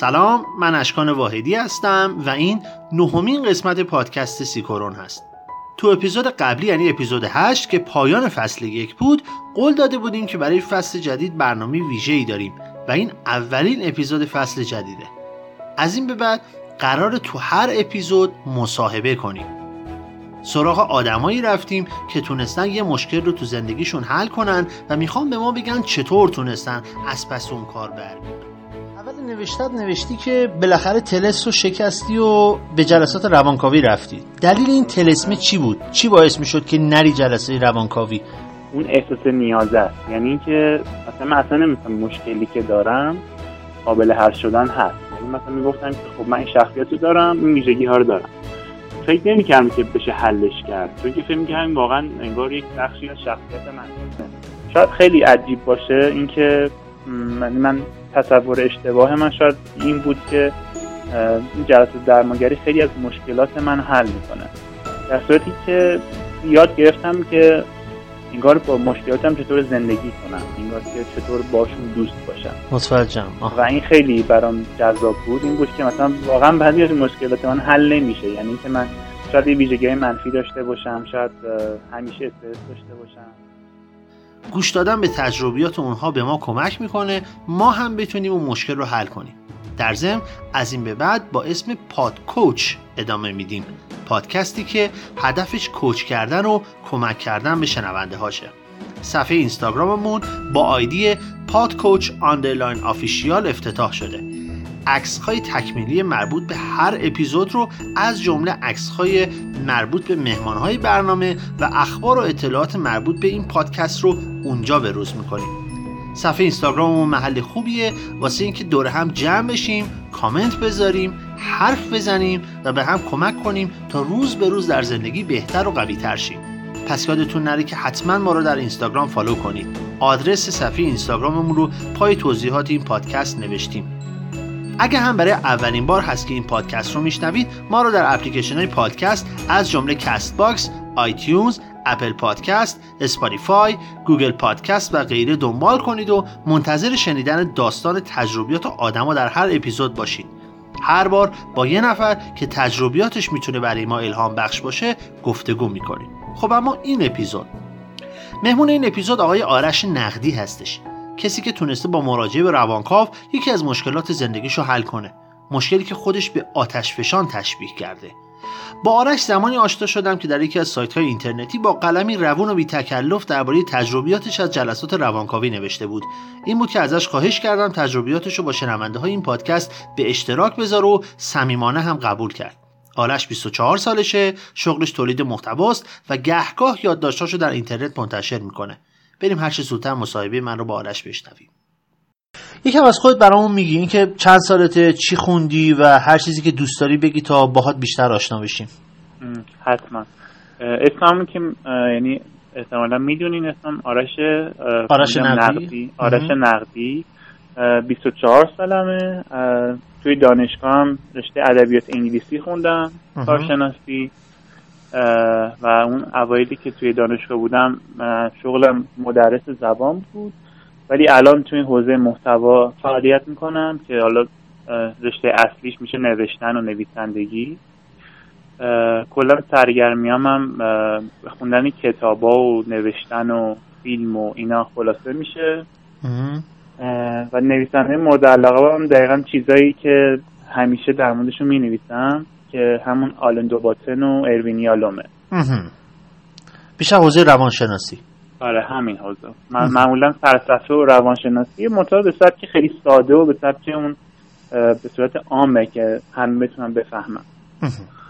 سلام من اشکان واحدی هستم و این نهمین قسمت پادکست سیکورون هست. تو اپیزود قبلی یعنی اپیزود 8 که پایان فصل یک بود قول داده بودیم که برای فصل جدید برنامه ای داریم و این اولین اپیزود فصل جدیده. از این به بعد قرار تو هر اپیزود مصاحبه کنیم. سراغ آدمایی رفتیم که تونستن یه مشکل رو تو زندگیشون حل کنن و می‌خوام به ما بگن چطور تونستن از پس اون کار بر اول نوشتت نوشتی که بالاخره تلس رو شکستی و به جلسات روانکاوی رفتی. دلیل این تلسمه چی بود؟ چی باعث می‌شد که نری جلسه روانکاوی؟ اون احساس نیازه است. یعنی اینکه مثلا من اصلا نمی‌تونم مشکلی که دارم قابل حل شدن هست. یعنی مثلا می‌گفتم که خب من این شخصیت رو دارم این ویژگی ها رو دارم. فکر نمی‌کردم که بشه حلش کرد. چون که فکر می‌کردم واقعا انگار یک بخشی از شخصیت من. شاید خیلی عجیب باشه اینکه من, من تصور اشتباه من شاید این بود که این جلسه درمانگری خیلی از مشکلات من حل می‌کنه. در صورتی که یاد گرفتم که انگار با مشکلاتم چطور زندگی کنم انگار که چطور باشون دوست باشم. متوجهم. و این خیلی برام جذاب بود. این بود که مثلا واقعا بعضی از مشکلات من حل نمیشه. یعنی اینکه من شاید یه ویژگی منفی داشته باشم شاید همیشه استرس داشته باشم. گوش دادن به تجربیات اونها به ما کمک می‌کنه. ما هم بتونیم اون مشکل رو حل کنیم. در ضمن از این به بعد با اسم PodCoach ادامه میدیم. پادکستی که هدفش coach کردن و کمک کردن به شنونده هاشه. صفحه اینستاگراممون با ID PodCoach underline official افتتاح شده. عکس های تکمیلی مربوط به هر اپیزود رو از جمله عکس های مربوط به مهمان های برنامه و اخبار و اطلاعات مربوط به این پادکست رو اونجا روز می‌کنیم. صفحه اینستاگراممون محل خوبیه. واسه اینکه دور هم جمع بشیم کامنت بذاریم حرف بزنیم و به هم کمک کنیم تا روز به روز در زندگی بهتر و قوی تر شیم. پس یادتون نره که حتما ما رو در اینستاگرام فالو کنید. آدرس صفحه اینستاگراممون رو پای توضیحات این پادکست نوشتیم. اگه هم برای اولین بار هست که این پادکست رو میشنوید ما رو در اپلیکیشن های پادکست از جمله Castbox، iTunes، Apple Podcast، Spotify، Google Podcast و غیره دنبال کنید و منتظر شنیدن داستان تجربیات آدما در هر اپیزود باشید. هر بار با یه نفر که تجربیاتش می‌تونه برای ما الهام بخش باشه گفتگو می‌کنیم. خب اما این اپیزود مهمون این اپیزود آقای آرش نقدی هستش کسی که تونسته با مراجعه به روانکاو یکی از مشکلات زندگیشو حل کنه مشکلی که خودش به آتش فشان تشبیه کرده با آرش زمانی آشنا شدم که در یکی از سایت های اینترنتی با قلمی روون و بی تکلف درباره تجربیاتش از جلسات روانکاوی نوشته بود. این بود که ازش خواهش کردم تجربیاتش رو با شنونده های این پادکست به اشتراک بذار و صمیمانه هم قبول کرد. آرش 24 سالشه شغلش تولید محتواست و گهگاه یادداشتاشو در اینترنت منتشر می‌کنه. بریم هر چه زودتر مصاحبه من رو با آرش بشنویم. یکم از خودت برامون میگی این که چند سالته چی خوندی و هر چیزی که دوست داری بگی تا باهات بیشتر آشنا بشیم. حتما. اسمم که یعنی احتمالا می‌دونین اسمم آرش آرش نقدی؟ آرش نقدی. 24 سالمه. توی دانشگاه هم رشته ادبیات انگلیسی خوندم کارشناسی. و اون اوایلی که توی دانشگاه بودم شغلم مدرس زبان بود. ولی الان توی حوزه محتوا فعالیت می‌کنم که حالا رشته اصلیش میشه نوشتن و نویسندگی. کلا سرگرمیام هم خوندن کتابا و نوشتن و فیلم و اینا خلاصه میشه. و نویسنده مورد علاقه هم دقیقا چیزایی که همیشه در موردشون می نویسم که همون آلن دوباتن و اروین یالومه. بیشتر حوزه روانشناسی. آره همین حوزه. من معمولا فلسفه و روانشناسی منتها به که خیلی ساده و به صورت اون به صورت عامه که همه بتونن بفهمن.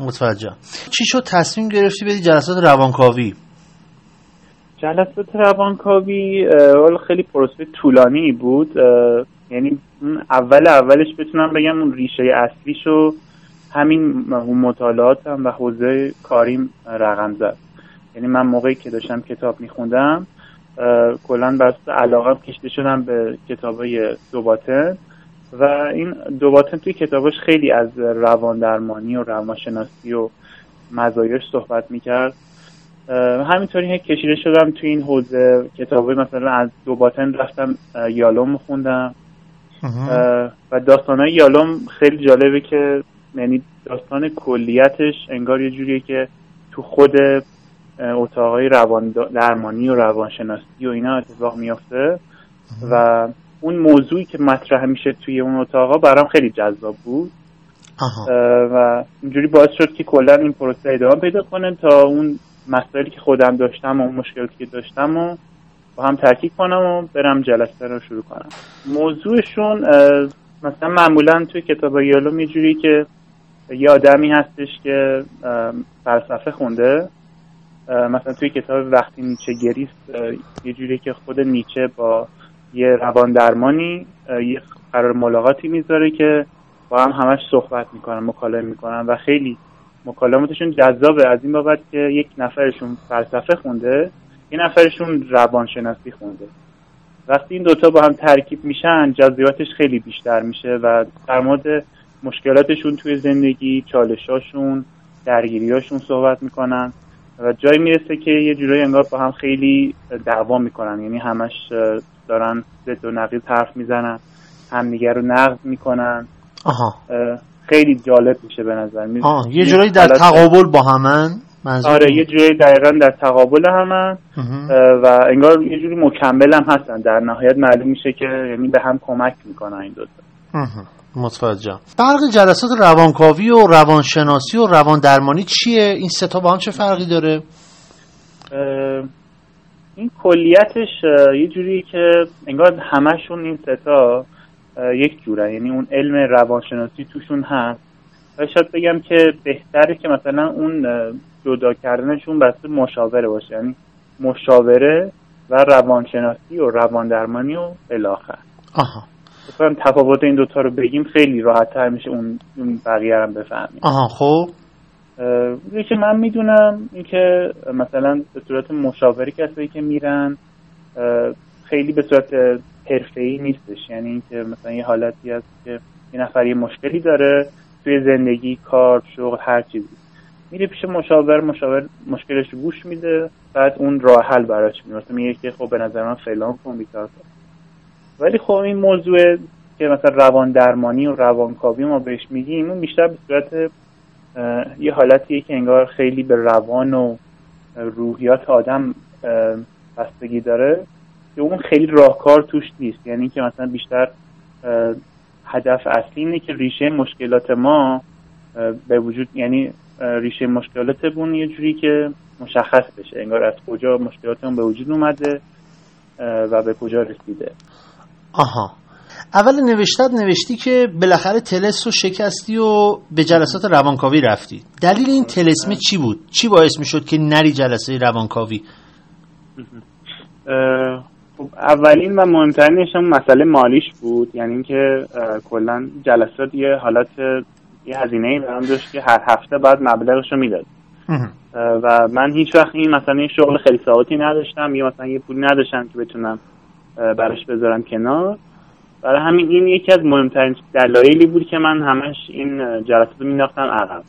متوجه چی شد؟ تصمیم گرفتی بدی جلسات روانکاوی؟ جلسات روانکاوی خیلی پروسه طولانی بود. یعنی اول اولش بتونم بگم اون ریشه اصلیشو همین مطالعاتم و حوزه کاریم رقم زد. یعنی من موقعی که داشتم کتاب میخوندم کلا بس علاقه کشته شدم به کتاب های دوباتن و این دوباتن توی کتاباش خیلی از روان درمانی و روانشناسی و مزایاش صحبت می‌کرد. همینطوری کشیده شدم توی این حوزه کتاب مثلا از دوباتن رفتم یالوم خوندم. و داستان های یالوم خیلی جالبه که یعنی داستان کلیتش انگار یه جوریه که تو خود اتاقای روان درمانی و روانشناسی و اینا اتفاق میافته و اون موضوعی که مطرح میشه توی اون اتاقا برام خیلی جذاب بود. و اینجوری باعث شد که کلا این پروسه ادامه پیدا کنه تا اون مسائلی که خودم داشتم و اون مشکلاتی که داشتم و با هم ترکیب کنم و برم جلسه رو شروع کنم. موضوعشون مثلا معمولا توی کتاب یالوم یه جوری که یه آدمی هستش که فلسفه خونده. مثلا توی کتاب وقتی نیچه گریست یه جوری که خود نیچه با یه روان درمانی یه قرار ملاقاتی می‌ذاره که با هم همش صحبت می‌کنن مکالمه می‌کنن و خیلی مکالماتشون جذابه. از این بابت که یک نفرشون فلسفه خونده یه نفرشون روانشناسی خونده. وقتی این دوتا با هم ترکیب میشن جذابیتش خیلی بیشتر میشه و در مورد مشکلاتشون توی زندگی چالشاشون درگیریاشون صحبت می‌کنن. و جایی می‌رسه که یه جورایی انگار با هم خیلی دعوا می‌کنن. یعنی همش دارن ضد و نقیض حرف می‌زنن همدیگه رو نقد می‌کنن. آها. خیلی جالب میشه به نظر. می یه جورایی در تقابل با همن آره یه جورایی دقیقا در تقابل همن. و انگار یه جوری مکمل هم هستن. در نهایت معلوم میشه که یعنی به هم کمک می‌کنن این دوتا متوجهم. فرق جلسات روانکاوی و روانشناسی و روان درمانی چیه؟ این ستا با هم چه فرقی داره؟ این کلیتش یه جوری که انگار همشون این ستا یک جوره یعنی اون علم روانشناسی توشون هست. و شاید بگم که بهتره که مثلا اون جدا کردنشون بسته مشاوره باشه. یعنی مشاوره و روانشناسی و روان درمانی و الاخر آها. مثلا تفاوت این دوتا رو بگیم خیلی راحت تر میشه اون, بقیه هم بفهمیم. آها خب. که من می‌دونم اینکه مثلا به صورت مشاوره کسایی که میرن خیلی به صورت ای نیستش. یعنی اینکه مثلا یه حالتی هست که یه نفر یه مشکلی داره توی زندگی کار شغل هر چیزی. میره پیش مشاور مشاور مشکلش رو گوش میده بعد اون راه حل براش میده میگه که خب به نظر من فلان کن بیکار کن. ولی خب این موضوع که مثلا روان درمانی و روانکاوی ما بهش میگیم اون بیشتر به صورت یه حالتیه که انگار خیلی به روان و روحیات آدم بستگی داره که اون خیلی راهکار توش نیست. یعنی که مثلا بیشتر هدف اصلی اینه که ریشه مشکلات ما به وجود یعنی ریشه مشکلاتمون یه جوری که مشخص بشه. انگار از کجا مشکلاتمون به وجود اومده و به کجا رسیده. آها. اول نوشتت نوشتی که بالاخره تلس رو شکستی و به جلسات روانکاوی رفتی. دلیل این تلسمه چی بود؟ چی باعث می شد که نری جلسه روانکاوی؟ خب اولین و مهمترینش هم مسئله مالیش بود. یعنی اینکه کلا جلسات یه حالت یه هزینه ای برام داشت که هر هفته بعد مبلغش رو می‌داد. و من هیچ وقت این مثلا این شغل خیلی ثابتی نداشتم یا مثلا یه پولی نداشتم که بتونم براش بذارم کنار. برای همین این یکی از مهمترین دلایلی بود که من همش این جلسات رو مینداختم عقب.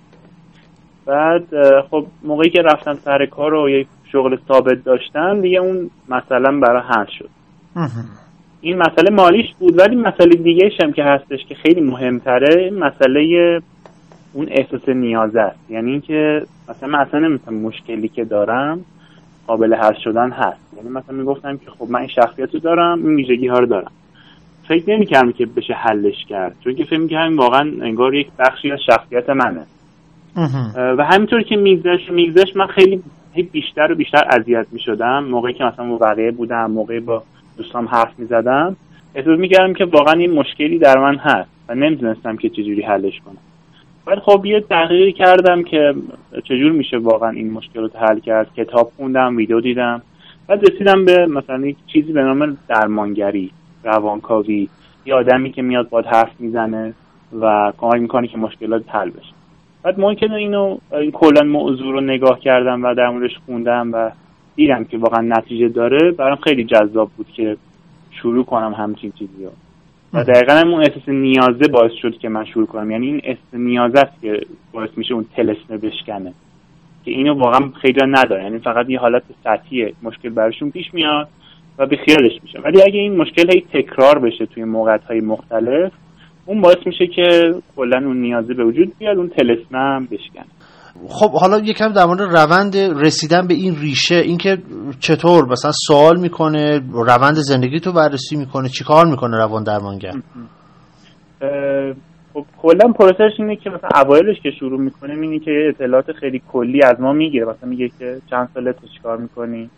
بعد خب موقعی که رفتم سر کار و یک شغل ثابت داشتم دیگه اون مثلا برای حل شد. این مسئله مالیش بود ولی مسئله دیگه هم که هستش که خیلی مهمتره مسئله اون احساس نیازه است. یعنی اینکه مثلا من اصلا نمی‌تونم مشکلی که دارم. قابل حل شدن هست. یعنی مثلا می‌گفتم که خب من این شخصیت رو دارم این ویژگی ها رو دارم. فکر نمی‌کردم که بشه حلش کرد. چون که فکر می‌کردم واقعا انگار یک بخشی از شخصیت منه. و همینطور که میگذشت میگذشت من خیلی بیشتر و بیشتر اذیت می‌شدم. موقعی که مثلا با بقیه بودم موقعی با دوستام حرف می‌زدم احساس می‌کردم که واقعا این مشکلی در من هست و نمی‌دونستم که چجوری حلش کنم. ولی خب یه تحقیقی کردم که چجور میشه واقعا این مشکل رو حل کرد. کتاب خوندم ویدیو دیدم. و رسیدم به مثلا یک چیزی به نام درمانگری روانکاوی. یه آدمی که میاد باد حرف می‌زنه و کمک می‌کنه که مشکلات حل بشه. بعد ممکنه اینو این کلا موضوع رو نگاه کردم و در موردش خوندم و دیدم که واقعا نتیجه داره. برام خیلی جذاب بود که شروع کنم همچین چیزی رو. و دقیقا اون احساس نیازه باعث شد که من شروع کنم. یعنی این احساس نیازه است که باعث میشه اون تلسمه بشکنه. که اینو واقعا خیلی نداره. یعنی فقط یه حالت سطحی مشکل براشون پیش میاد و بیخیالش میشه. ولی اگه این مشکل هی تکرار بشه توی موقعیت های مختلف اون باعث میشه که کلا اون نیازه به وجود بیاد اون تلسمه هم بشکنه. خب حالا یکم در مورد روند رسیدن به این ریشه اینکه چطور مثلا سوال می‌کنه روند زندگی تو بررسی می‌کنه چیکار می‌کنه روان درمانگر؟ خب کلا پروسش اینه که مثلا اوایلش که شروع می‌کنه اینه که اطلاعات خیلی کلی از ما می‌گیره. مثلا میگه که چند ساله تو چیکار می‌کنی؟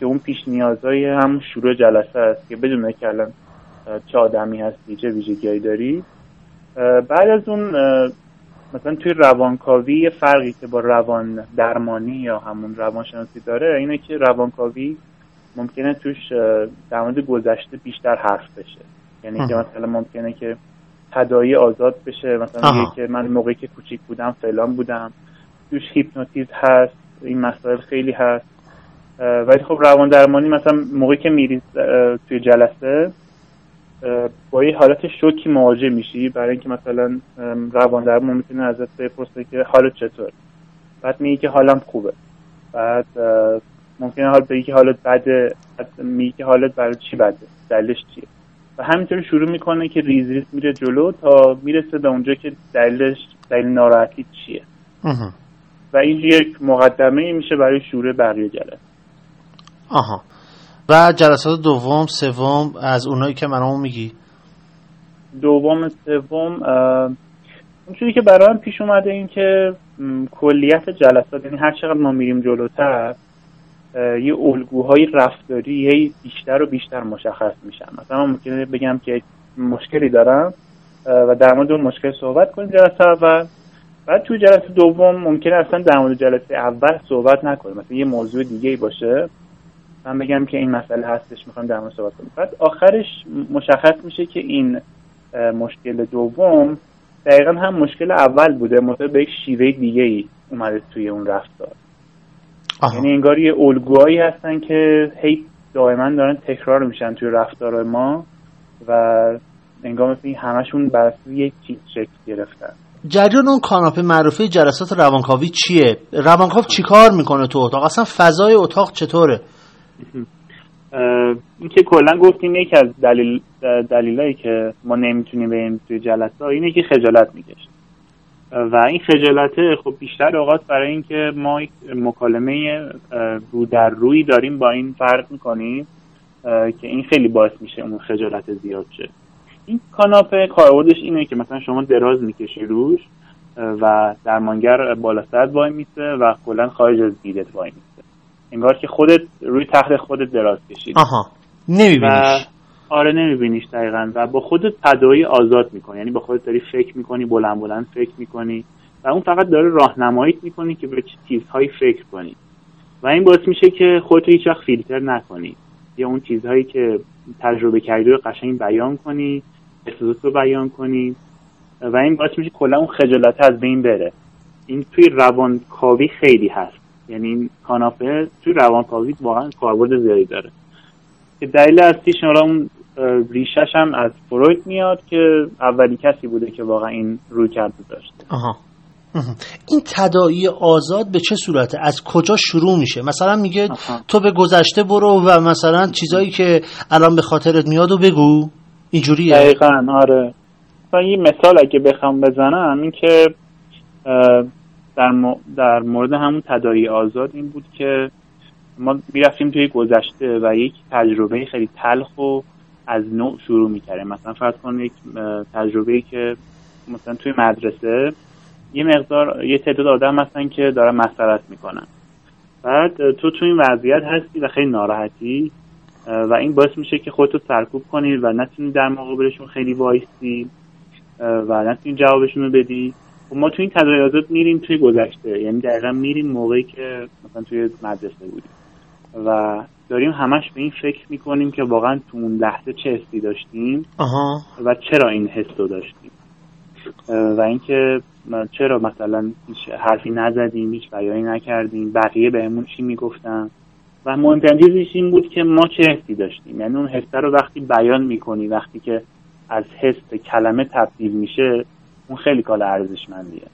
که اون پیش نیازهای هم شروع جلسه است که بدون که الان چه آدمی هستی چه ویژگیهایی داری. بعد از اون مثلا توی روانکاوی یه فرقی که با روان درمانی یا همون روانشناسی داره اینه که روانکاوی ممکنه توش در مورد گذشته بیشتر حرف بشه. یعنی که مثلا ممکنه که تدایی آزاد بشه. مثلا میگه که من موقعی که کوچیک بودم فلان بودم. توش هیپنوتیزم هست این مسائل خیلی هست. ولی خب روان درمانی مثلا موقعی که میری توی جلسه با یه حالت شوکی مواجه میشی برای اینکه مثلا روان درمان می‌تونه ازت بپرسه که حالت چطور. بعد میگی که حالم خوبه. بعد ممکنه حال بگی که حالت بده میگی که حالت برای چی بده دلیلش چیه؟ و همینطور شروع می‌کنه که ریز ریز میره جلو تا می‌رسه به اونجا که دلیلش دلیل ناراحتی چیه. و این یک مقدمه میشه برای شروع بقیه جلسه. آها و جلسات دوم سوم از اونایی که منو میگی. دوم سوم اونجوری که برای پیش اومده این که کلیت جلسات یعنی هر چقدر ما میریم جلوتر یه الگوهای رفتاری هی بیشتر و بیشتر مشخص میشن. مثلا ممکنه بگم که مشکلی دارم و در مورد اون مشکل صحبت کنیم جلسه اول. بعد توی جلسه دوم ممکنه اصلا در مورد جلسه اول صحبت نکنیم. مثلا یه موضوع دیگه ای باشه. من بگم که این مسئله هستش می‌خوام در مورد صحبت کنیم. بعد آخرش مشخص میشه که این مشکل دوم دقیقا هم مشکل اول بوده مثلا به یک شیوه دیگه ای اومده توی اون رفتار. یعنی انگار یه الگوهایی هستن که هی دائما دارن تکرار میشن توی رفتار ما و انگار مثل همشون بر یک چیز شکل گرفتن. جریان اون کاناپه معروفه جلسات روانکاوی چیه؟ روانکاو چیکار می‌کنه تو اتاق؟ اصلا فضای اتاق چطوره؟ این که کلا گفتیم یکی از دلیل دلیلایی که ما نمی‌تونیم بریم توی جلسه اینه که خجالت می‌کشیم. و این خجالته خب بیشتر اوقات برای اینکه ما مکالمه رو در روی داریم با این فرق می‌کنیم که این خیلی باعث میشه اون خجالت زیاد شه. این کاناپه کاربردش اینه که مثلا شما دراز می‌کشی روش و درمانگر بالا سر وای میسه و کلا خارج از دیدت وای میسه. انگار که خودت روی تخت خودت دراز کشید آها. نمیبینیش. آره نمیبینیش دقیقا. و با خودت تدایی آزاد می‌کنی. یعنی با خودت داری فکر می‌کنی بلند بلند فکر می‌کنی. و اون فقط داره راهنماییت می‌کنی که به چه چیزهایی فکر کنی. و این باعث میشه که خودتو هیچ وقت فیلتر نکنی. یا اون چیزهایی که تجربه کردی رو قشنگ بیان کنی احساسات رو بیان کنی. و این باعث میشه کلا اون خجالت از بین بره. این توی روانکاوی خیلی هست. یعنی این کاناپه توی روانکاوی واقعا کاربرد زیادی داره. که دلیل اصلیش اون ریشش هم از فروید میاد که اولی کسی بوده که واقعا این روی کرده داشته. آها. این تدایی آزاد به چه صورته؟ از کجا شروع میشه؟ مثلا میگه تو به گذشته برو و مثلا چیزایی که الان به خاطرت میاد و بگو. اینجوریه؟ دقیقا آره. یه مثال اگه بخوام بزنم این که در, در مورد همون تدایی آزاد این بود که ما می‌رفتیم توی گذشته و یک تجربه خیلی تلخ و از نوع شروع می‌کردیم. مثلا فرض کن یک تجربه که مثلا توی مدرسه یه مقدار یه تعداد آدم هستن که دارن مسئلت می‌کنن. بعد تو تو این وضعیت هستی و خیلی ناراحتی و این باعث میشه که خودتو سرکوب کنی و نتونی در مقابلشون خیلی وایستی و نتونی جوابشون رو بدی. ما توی این تدریجات میریم توی گذشته. یعنی دقیقا میریم موقعی که مثلا توی مدرسه بودیم. و داریم همش به این فکر می‌کنیم که واقعا تو اون لحظه چه حسی داشتیم آها. و چرا این حس رو داشتیم. و اینکه چرا مثلا هیچ حرفی نزدیم هیچ بیانی نکردیم بقیه بهمون چی می‌گفتن؟ و مهمترین چیزش این بود که ما چه حسی داشتیم. یعنی اون حسه رو وقتی بیان می‌کنی وقتی که از حس کلمه تبدیل میشه اون خیلی کار ارزشمندیه.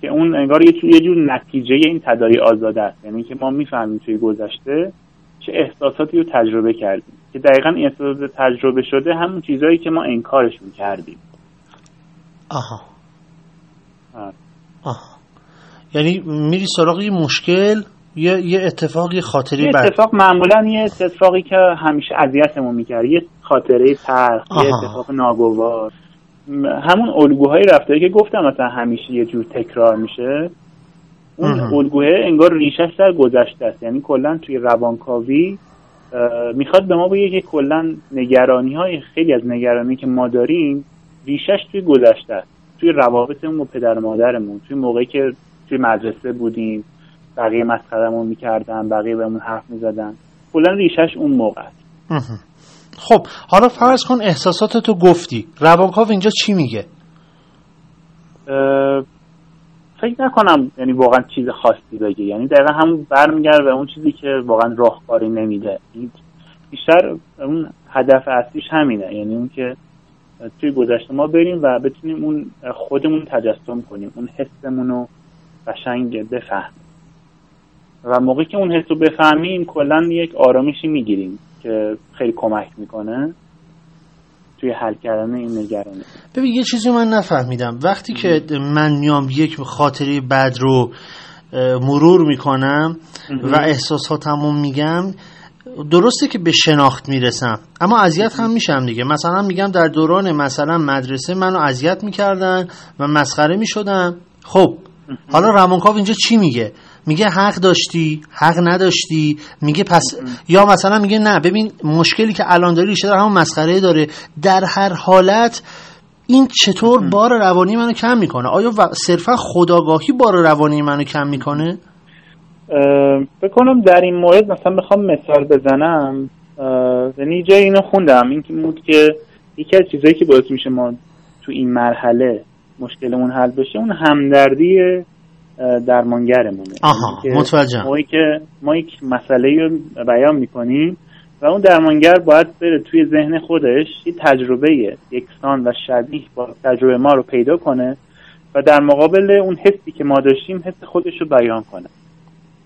که اون انگار یه, یه جور نتیجه این تداری آزاده است. یعنی که ما می‌فهمیم توی گذشته چه احساساتی رو تجربه کردیم. که دقیقا این احساسات تجربه شده همون چیزهایی که ما انکارشون کردیم آها. آها. یعنی میری سراغ یه مشکل یه یه اتفاقی خاطری یه اتفاق معمولا یه اتفاقی که همیشه اذیتمون می‌کرد. یه خاطره تلخ یه اتفاق ناگوار. همون الگوهای رفتاری که گفتم مثلا همیشه یه جور تکرار میشه. اون الگوه انگار ریشش در گذشته است. یعنی کلا توی روانکاوی می‌خواد به ما بگه که کلا نگرانی های خیلی از نگرانی که ما داریم ریشش توی گذشته است. توی روابطمون با پدر مادرمون توی موقعی که توی مدرسه بودیم بقیه مسخرمون می‌کردن بقیه بهمون حرف می‌زدن. کلا ریشش اون موقع است. خب حالا فرض کن احساساتتو گفتی. روانکاو اینجا چی میگه؟ فکر نکنم یعنی واقعا چیز خاصی بگه. یعنی دقیقا همون برمیگرده به اون چیزی که واقعا راهکاری نمیده. بیشتر اون هدف اصلیش همینه. یعنی اون که توی گذشته ما بریم و بتونیم اون خودمون تجسم کنیم اون حسمون رو قشنگ بفهمیم. و موقعی که اون حس رو بفهمیم کلا یک آرامشی می‌گیریم. که خیلی کمک می‌کنه توی حل کردن این نگرانی. ببین یه چیزی من نفهمیدم. وقتی که من میام یک خاطره بد رو مرور می‌کنم و احساساتمو میگم درسته که به شناخت می‌رسم. اما اذیت هم میشم دیگه. مثلا میگم در دوران مثلا مدرسه منو اذیت می‌کردن و مسخره می‌شدم خب حالا رمانکاو اینجا چی میگه؟ میگه حق داشتی حق نداشتی میگه پس یا مثلا میگه نه ببین مشکلی که الان داری ریشه همون مسخره داره. در هر حالت این چطور بار روانی منو کم می‌کنه؟ آیا صرفا خداگاهی بار روانی منو کم می‌کنه؟ بکنم در این مورد مثلا بخوام مثال بزنم. یعنی جای اینو خوندم. این که بود که یکی از چیزایی که باعث میشه ما تو این مرحله مشکلمون حل بشه اون همدردی درمانگرمونه. آها متوجهم. ما که ما یک مسئله رو بیان می‌کنیم و اون درمانگر باید بره توی ذهن خودش یه تجربه یکسان و شبیه با تجربه ما رو پیدا کنه و در مقابل اون حسی که ما داشتیم حس خودش رو بیان کنه.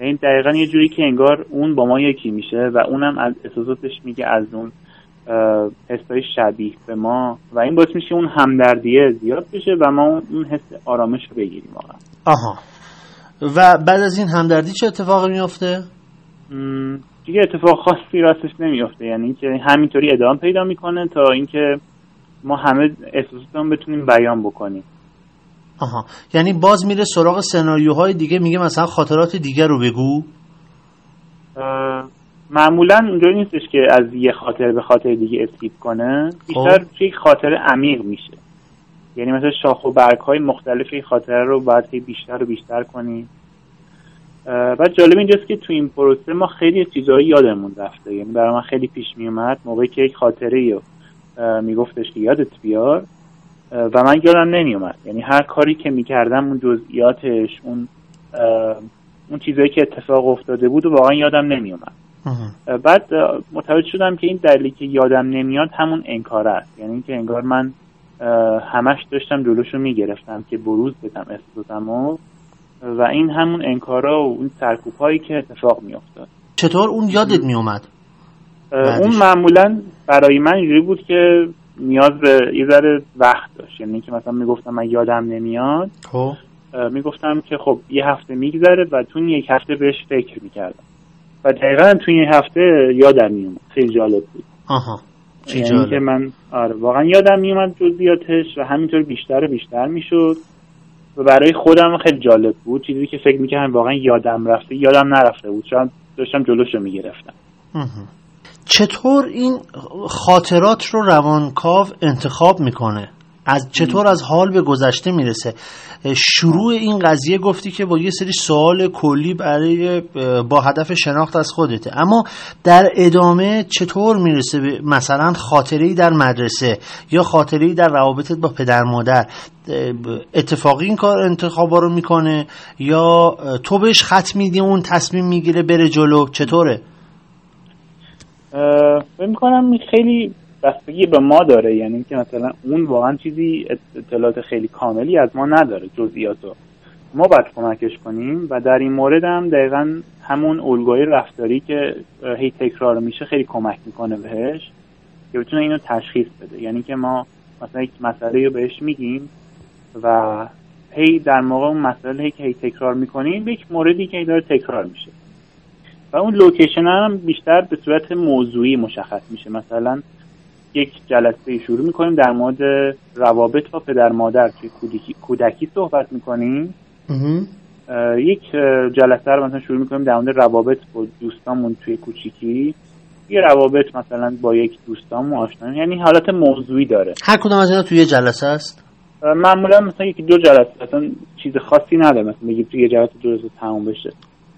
این یعنی دقیقا یه جوری که انگار اون با ما یکی میشه و اونم از احساساتش میگه از اون حسای شبیه به ما و این باعث میشه اون همدردیه زیاد بشه و ما اون حس آرامش رو بگیریم واقعا. آها. و بعد از این همدردی چه اتفاقی میافته؟ دیگه اتفاق خاصی راستش نمیافته. یعنی اینکه همینطوری ادامه پیدا می‌کنه تا اینکه ما همه احساساتمون بتونیم بیان بکنیم. آها. یعنی باز میره سراغ سناریوهای دیگه میگه مثلا خاطرات دیگه رو بگو. معمولا اینجوری نیستش که از یه خاطر به خاطر دیگه اسکیپ کنه. بیشتر خب. یک خاطر عمیق میشه. یعنی مثلا شاخ و برگ های مختلف این خاطره رو باید بیشتر و بیشتر کنیم بعد جالب اینجاست که تو این پروسه ما خیلی چیزهایی یادمون رفته. یعنی برای من خیلی پیش میومد موقعی که یک خاطره رو میگفتش که یادت بیار و من یادم نمیومد یعنی هر کاری که می‌کردم اون جزئیاتش اون اون چیزهایی که اتفاق افتاده بود و واقعا یادم نمیومد بعد متوجه شدم که این دلیلی که یادم نمیاد همون انکار است. یعنی اینکه انگار من همش داشتم جلوشو می‌گرفتم که بروز بدم احساساتم و این همون انکارا و اون سرکوب هایی که اتفاق میافتاد. چطور اون یادت میومد اون معمولا برای من اینجوری بود که نیاز به یه ذره وقت داشت. یعنی که مثلا می‌گفتم من یادم نمیاد خب. می‌گفتم که خب یه هفته میگذره و تو یک هفته بهش فکر می‌کردم. و دقیقا تو این هفته یادم میومد خیلی جالب بود. آها. یعنی که من آره واقعا یادم میومد جزئیاتش و همینطور بیشتر و بیشتر می‌شد. و برای خودم خیلی جالب بود. چیزی که فکر می‌کردم واقعا یادم رفته یادم نرفته بود. چون داشتم جلوش رو می‌گرفتم چطور این خاطرات رو روانکاو انتخاب می‌کنه؟ از چطور از حال به گذشته می‌رسه. شروع این قضیه گفتی که با یه سری سوال کلی برای با هدف شناخت از خودته. اما در ادامه چطور می‌رسه به مثلا خاطره در مدرسه یا خاطره در روابطت با پدر مادر؟ اتفاقی این کار انتخاب رو می‌کنه یا تو بهش خط میدی اون تصمیم می‌گیره بره جلو؟ چطوره؟ فکر می‌کنم خیلی بستگی به ما داره. یعنی که مثلا اون واقعا چیزی اطلاعات خیلی کاملی از ما نداره جزئیاتو. ما باید کمکش کنیم و در این مورد هم دقیقا همون الگوی رفتاری که هی تکرار میشه خیلی کمک می‌کنه بهش که بتونه اینو تشخیص بده. یعنی که ما مثلا یک مسئله رو بهش میگیم و هی در موقع اون مسئله که هی تکرار می‌کنیم یک موردی که داره تکرار میشه. و اون لوکیشن هم بیشتر به صورت موضوعی مشخص میشه. مثلا یک جلسه شروع می‌کنیم. در مورد روابط با پدر مادر توی کودکی, کودکی صحبت می‌کنیم. یک جلسه رو مثلا شروع می‌کنیم در مورد روابط با دوستامون توی کوچیکی. یه روابط مثلا با یک دوستامون آشنا یعنی حالت موضوعی داره. هر کدوم از اینا توی یه جلسه است؟ معمولا مثلا یکی دو جلسه مثلا چیز خاصی نداره. مثلا بگیم توی یه جلسه دو تموم بشه.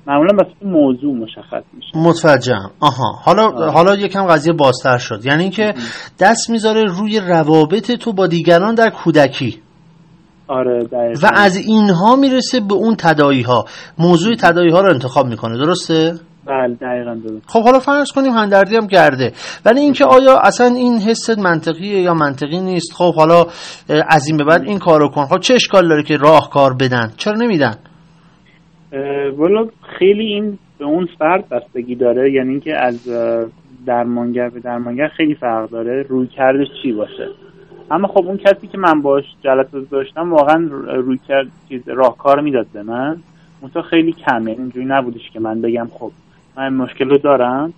معمولا بس موضوع مشخص میشه. متوجهم. آها. حالا آه. حالا یکم قضیه بازتر شد. یعنی اینکه دست می‌ذاره روی روابط تو با دیگران در کودکی. آره و از اینها می‌رسه به اون تدایی ها موضوع تدایی ها رو انتخاب می‌کنه. درسته؟ بله دقیقا درست خب حالا فرض کنیم هندردی هم کرده. ولی اینکه آیا اصلا این حس منطقیه یا منطقی نیست؟ خب حالا از این به بعد این کارو کن. خب چه اشکال داره که راهکار بدن؟ چرا نمیدن؟ والا خیلی این به اون فرد بستگی داره یعنی اینکه از درمانگر به درمانگر خیلی فرق داره روی کردش چی باشه. اما خب اون کسی که من باش جلسه داشتم واقعا روی کرد چیز راهکار می‌داد به من. منتها خیلی کمه اینجوری نبودش که من بگم خب من مشکل رو دارم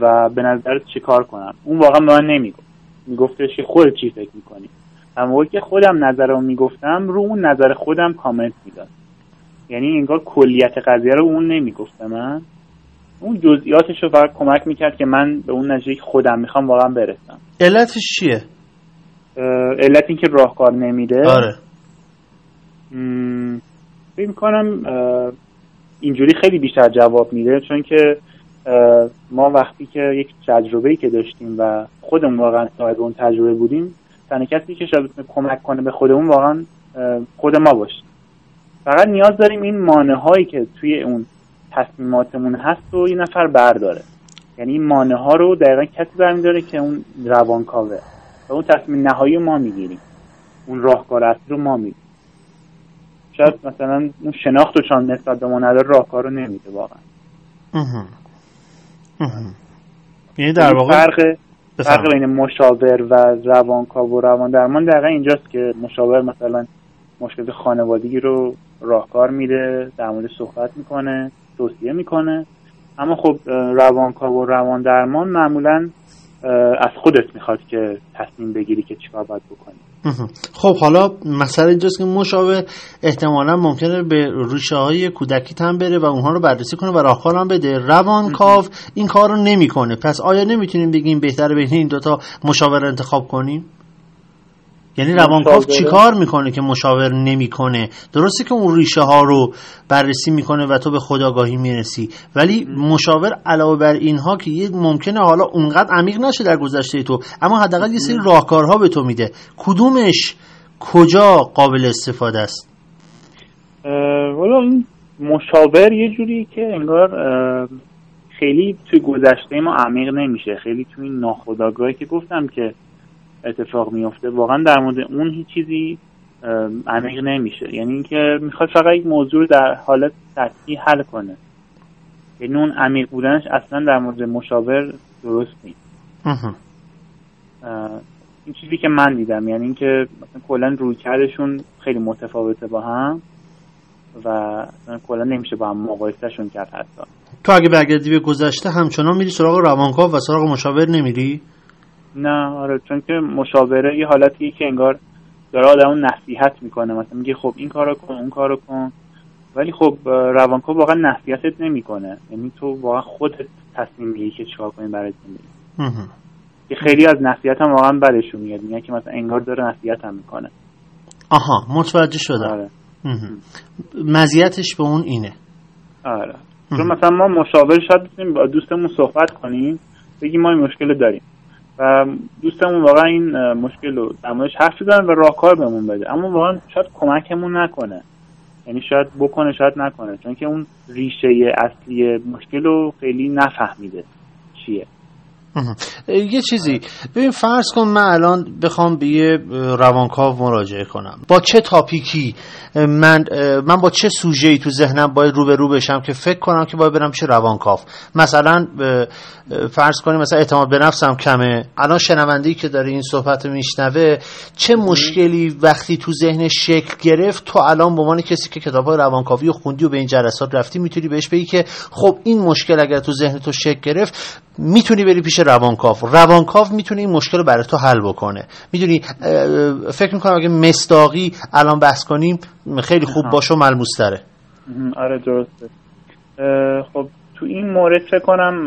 و به نظر چی کار کنم. اون واقعا به من نمی‌گفت. میگفتش که خود چی فکر می‌کنی؟ اما که خودم نظر رو می‌گفتم رو اون نظر خودم کامنت می‌داد. یعنی انگار کلیت قضیه رو اون نمی‌گفت من اون جزئیاتش رو فقط کمک می‌کرد که من به اون نتیجه خودم می‌خوام واقعا برسم. علتش چیه؟ علت اینکه راهکار نمیده. آره. فکر می‌کنم اینجوری خیلی بیشتر جواب میده چون که ما وقتی که یک تجربه که داشتیم و خودمون واقعا صاحب اون تجربه بودیم تنها کسی که شاید کمک کنه به خودمون واقعا خود ما باشیم. فقط نیاز داریم این مانع هایی که توی اون تصمیماتمون هست و این نفر برداره. یعنی این مانع ها رو دقیقا کسی برمیداره که اون روانکاوه. و اون تصمیم نهایی ما می‌گیریم. اون راهکار اصلی رو ما می‌گیریم. شاید مثلا اون شناخت و چان نسبت به ما نداره راهکار رو نمیده واقعا. یعنی در واقع فرق فرق بین مشاور و روانکاو و روان درمان دقیقا اینجاست که مشاور مثلا مشکل خانوادگی رو راهکار میده در مورد صحبت می‌کنه توصیه می‌کنه. اما خب روانکاو و روان درمان معمولا از خودت می‌خواد که تصمیم بگیری که چیکار باید بکنی. خب حالا مسئله اینجاست که مشاور احتمالا ممکنه به ریشه های کودکی هم بره و اونها رو بررسی کنه و راهکار هم بده. روانکاو این کار رو نمی‌کنه. پس آیا نمی‌تونیم بگیم بهتره بین این دوتا مشاور انتخاب کنیم؟ یعنی روانکاو چیکار می‌کنه که مشاور نمی‌کنه؟ درسته که اون ریشه ها رو بررسی می‌کنه و تو به خداگاهی می‌رسی ولی مشاور علاوه بر اینها که یه ممکنه حالا اونقدر عمیق نشه در گذشته تو اما حداقل یه سری راهکارها به تو میده. کدومش کجا قابل استفاده است؟ والا مشاور یه جوری که انگار خیلی توی گذشته ما عمیق نمیشه. خیلی توی ناخداگاهی که گفتم که اتفاق میفته واقعا در مورد اون هیچ چیزی عمیق نمیشه. یعنی اینکه می‌خواد فقط یک موضوع رو در حالت سطحی حل کنه. یعنی اون عمیق بودنش اصلا در مورد مشاور درست نیست. این چیزی که من دیدم یعنی اینکه مثلا کلا روی کردشون خیلی متفاوته با هم و کلا نمیشه با هم مقایسهشون کرد حتی. تو اگه برگردی به گذشته همچنان میری سراغ روانکاو و سراغ مشاور نمیری؟ نه آره چون که مشاوره یه حالتیه که انگار داره آدمون نصیحت می‌کنه. مثلا میگه خب این کارو کن اون کارو کن. ولی خب روانکاو واقعا نصیحتت نمی‌کنه. یعنی تو واقعا خودت تصمیم می‌گیری که چیکار کنی برای زندگی. که خیلی از نصیحت هم واقعا بدشون میاد. میگه که مثلا انگار داره نصیحت هم می‌کنه. آها متوجه شدم. آره. مزیتش به اون اینه. آره. چون مثلا ما مشاور شاید با دوستمون صحبت کنیم بگیم ما این مشکل داریم. و دوستمون واقعا این مشکل رو در حرف بزنن و راهکار بهمون بده. اما واقعا شاید کمکمون نکنه. یعنی شاید بکنه شاید نکنه. چون که اون ریشه اصلی مشکل رو خیلی نفهمیده چیه. یه چیزی ببین فرض کن من الان بخوام به یه روانکاو مراجعه کنم. با چه تاپیکی من من با چه سوژه‌ای تو ذهنم باید رو به رو بشم که فکر کنم که باید برم چه روانکاو؟ مثلا فرض کنیم مثلا اعتماد به نفسم کمه. الان شنونده که داره این صحبت رو میشنوه چه مشکلی وقتی تو ذهن شکل گرفت تو الان به عنوان کسی که کتاب‌های روانکاوی و خوندی و به این جلسات رفتی می‌تونی بهش بگی که خب این مشکل اگر تو ذهن تو شکل گرفت می‌تونی بری پیش روانکاو. روانکاو می‌تونه این مشکل رو برای تو حل بکنه. می‌دونی فکر می‌کنم اگه مستاقی الان بحث کنیم خیلی خوب باشه و ملموس تره. آره درسته. خب تو این مورد فکر کنم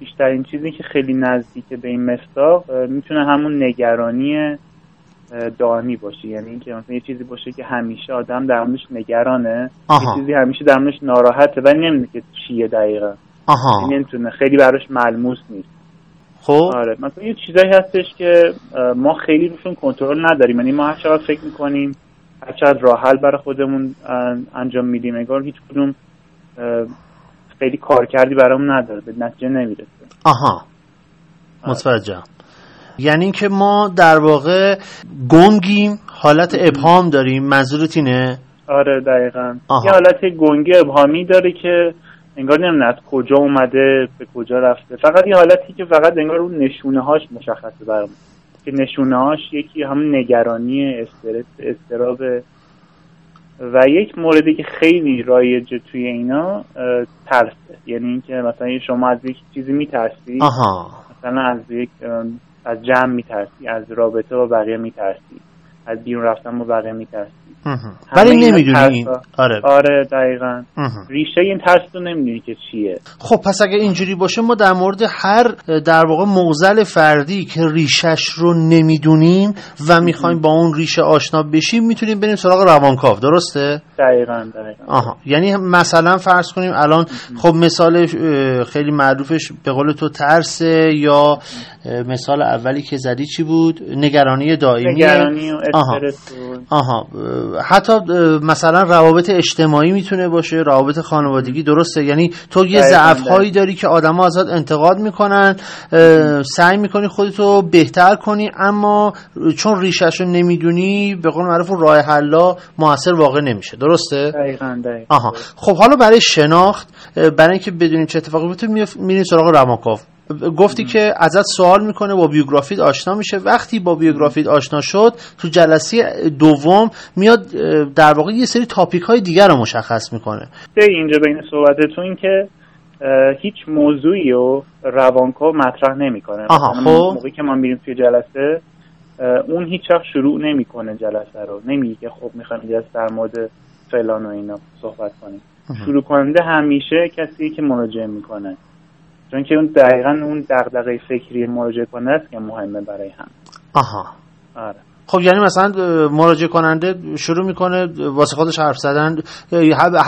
بیشترین چیزی که خیلی نزدیک به این مستاق می‌تونه همون نگرانی دائمی باشه. یعنی اینکه مثلا یه چیزی باشه که همیشه آدم در نگرانه یه چیزی همیشه در ناراحته ولی نمی‌دونه که چیه دقیقا. آها. نمی‌تونه. خیلی براش ملموس نیست. خب. آره. مثلا یه چیزایی هستش که ما خیلی روشون کنترل نداریم. یعنی ما هر چقدر فکر می‌کنیم هر چقدر راه حل برای خودمون انجام میدیم انگار هیچ کدوم خیلی کار کردی برامون نداره. به نتیجه نمی‌رسه. آها. متوجهم. یعنی که ما در واقع گنگیم حالت ابهام داریم. منظورت اینه؟ آره دقیقا. یه حالت گنگی ابهامی داره که انگار نمی‌دونه از کجا اومده به کجا رفته. فقط یه حالتی که فقط انگار اون نشونه هاش مشخصه برامون که نشونه هاش یکی همون نگرانی استرس استراب. و یک موردی که خیلی رایجه توی اینا ترسه. یعنی اینکه مثلا شما از یک چیزی میترسی. مثلا از یک از جمع میترسی. از رابطه با بقیه میترسی. از بیرون رفتن با بقیه میترسی. ولی نمی‌دونی آره. آره دقیقا. ریشه این ترس رو نمی‌دونی که چیه. خب پس اگه اینجوری باشه ما در مورد هر در واقع موزل فردی که ریشش رو نمی‌دونیم و می‌خوایم با اون ریشه آشنا بشیم می‌تونیم بریم سراغ روانکاو. درسته؟ دقیقا دقیقا. آها. یعنی مثلا فرض کنیم الان خب مثال خیلی معروفش به قول تو ترسه یا مثال اولی که زدی چی بود؟ نگرانی دائمی. نگرانی و آها. آها. حتی مثلا روابط اجتماعی می‌تونه باشه روابط خانوادگی درسته. یعنی تو یه ضعف هایی داری که آدما ازت انتقاد می‌کنن سعی می‌کنی خودتو بهتر کنی اما چون ریشش رو نمی‌دونی به قول معروف راه حلا موثر واقع نمیشه. درسته؟ دقیقاً دقیقاً. آها. خب حالا برای شناخت برای اینکه بدونیم چه اتفاقی میفته میریم سراغ روانکاو گفتی که ازت سوال می‌کنه با بیوگرافیت آشنا میشه. وقتی با بیوگرافیت آشنا شد تو جلسه دوم میاد در واقع یه سری تاپیک های دیگر رو مشخص می‌کنه. اینجا بین صحبتتون که هیچ موضوعی رو روانکا مطرح نمی‌کنه. آها خب. موقعی که ما میریم توی جلسه اون هیچ وقت شروع نمی‌کنه جلسه رو. نمیگه که خب می‌خوایم در مورد فلان و اینا صحبت کنیم. شروع کننده همیشه کسی که مراجعه می‌کنه. چون که اون دقیقا اون دغدغه فکری مراجعه کننده است که مهمه برای هم. آها. آره. خب یعنی مثلا مراجعه کننده شروع می‌کنه واسه خودش حرف زدن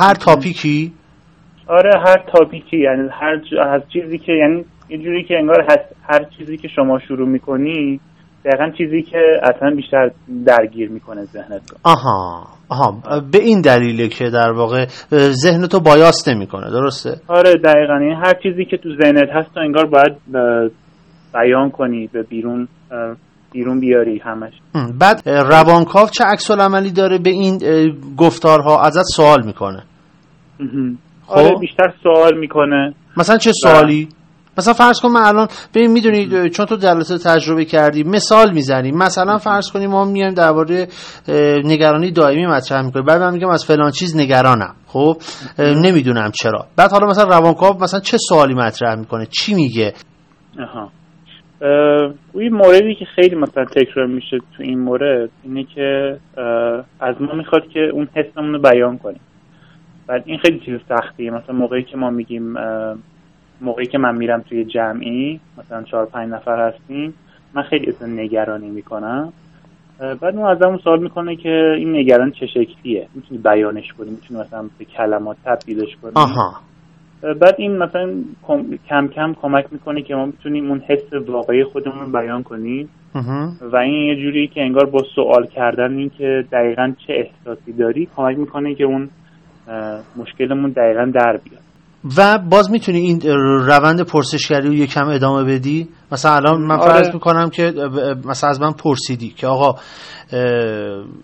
هر تاپیکی؟ آره هر تاپیکی یعنی هر از چیزی که یعنی یه جوری که انگار هست هر چیزی که شما شروع می‌کنی دقیقا چیزی که اصلا بیشتر درگیر می‌کنه ذهنت آها آها به این دلیله که در واقع ذهن تو بایاس نمی‌کنه درسته؟ آره دقیقا. این یعنی هر چیزی که تو ذهنت هست تو انگار باید بیان کنی به بیرون بیرون بیاری همش. بعد روانکاو چه عکس عملی داره به این گفتارها ازت سوال می‌کنه؟ آره خب؟ بیشتر سوال می‌کنه. مثلا چه سوالی؟ مثلا فرض کن من الان ببین می‌دونی چون تو جلسه تجربه کردی مثال می‌زنیم مثلا فرض کنیم ما میایم درباره نگرانی دائمی مطرح می‌کنیم. بعد من میگم از فلان چیز نگرانم. خب؟ نمی‌دونم چرا. بعد حالا مثلا روانکاو مثلا چه سوالی مطرح می‌کنه؟ چی میگه؟ آها. این موردی که خیلی مثلا تکرار میشه تو این مورد اینه که از ما می‌خواد که اون حسمون رو بیان کنیم. بعد این خیلی چیز سختیه. مثلا موقعی که ما میگیم موقعی که من میرم توی جمعی مثلا چهار پنج نفر هستیم من خیلی اصلا نگرانی می‌کنم. بعد اون ازمون سوال می‌کنه که این نگران چه شکلیه؟ می‌تونی بیانش کنی؟ می‌تونی مثلا به کلمات تبدیلش کنی؟ آها. بعد این مثلا کم کم کمک می‌کنه که ما بتونیم اون حس واقعی خودمون رو بیان کنیم. و این یه جوری که انگار با سوال کردن این که دقیقا چه احساسی داری کمک می‌کنه که اون مشکلمون دقیقا در بیاد. و باز می‌تونی این روند پرسشگری رو یکم ادامه بدی. مثلا الان من فرض آره. می‌کنم که مثلا از من پرسیدی که آقا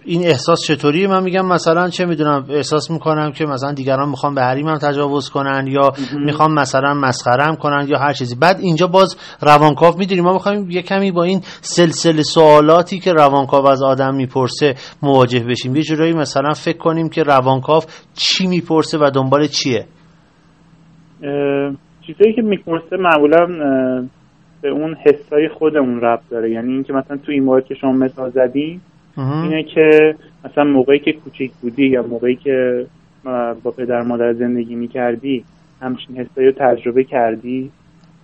این احساس چطوریه؟ من میگم مثلا چه می‌دونم احساس می‌کنم که مثلا دیگران می‌خوان به حریمم تجاوز کنن یا می‌خوان مثلا مسخرم کنن یا هر چیزی. بعد اینجا باز روانکاو می‌دونی ما می‌خوایم یه کمی با این سلسله سوالاتی که روانکاو از آدم می‌پرسه مواجه بشیم. یه جورایی مثلا فکر کنیم که روانکاو چی می‌پرسه و دنبال چیه. چیزایی که می‌پرسه معمولا به اون حسای خودمون رب داره. یعنی اینکه مثلا تو این مورد که شما مثال زدی اینه که مثلا موقعی که کوچیک بودی یا موقعی که با پدر مادر زندگی می‌کردی همچین حسایی رو تجربه کردی.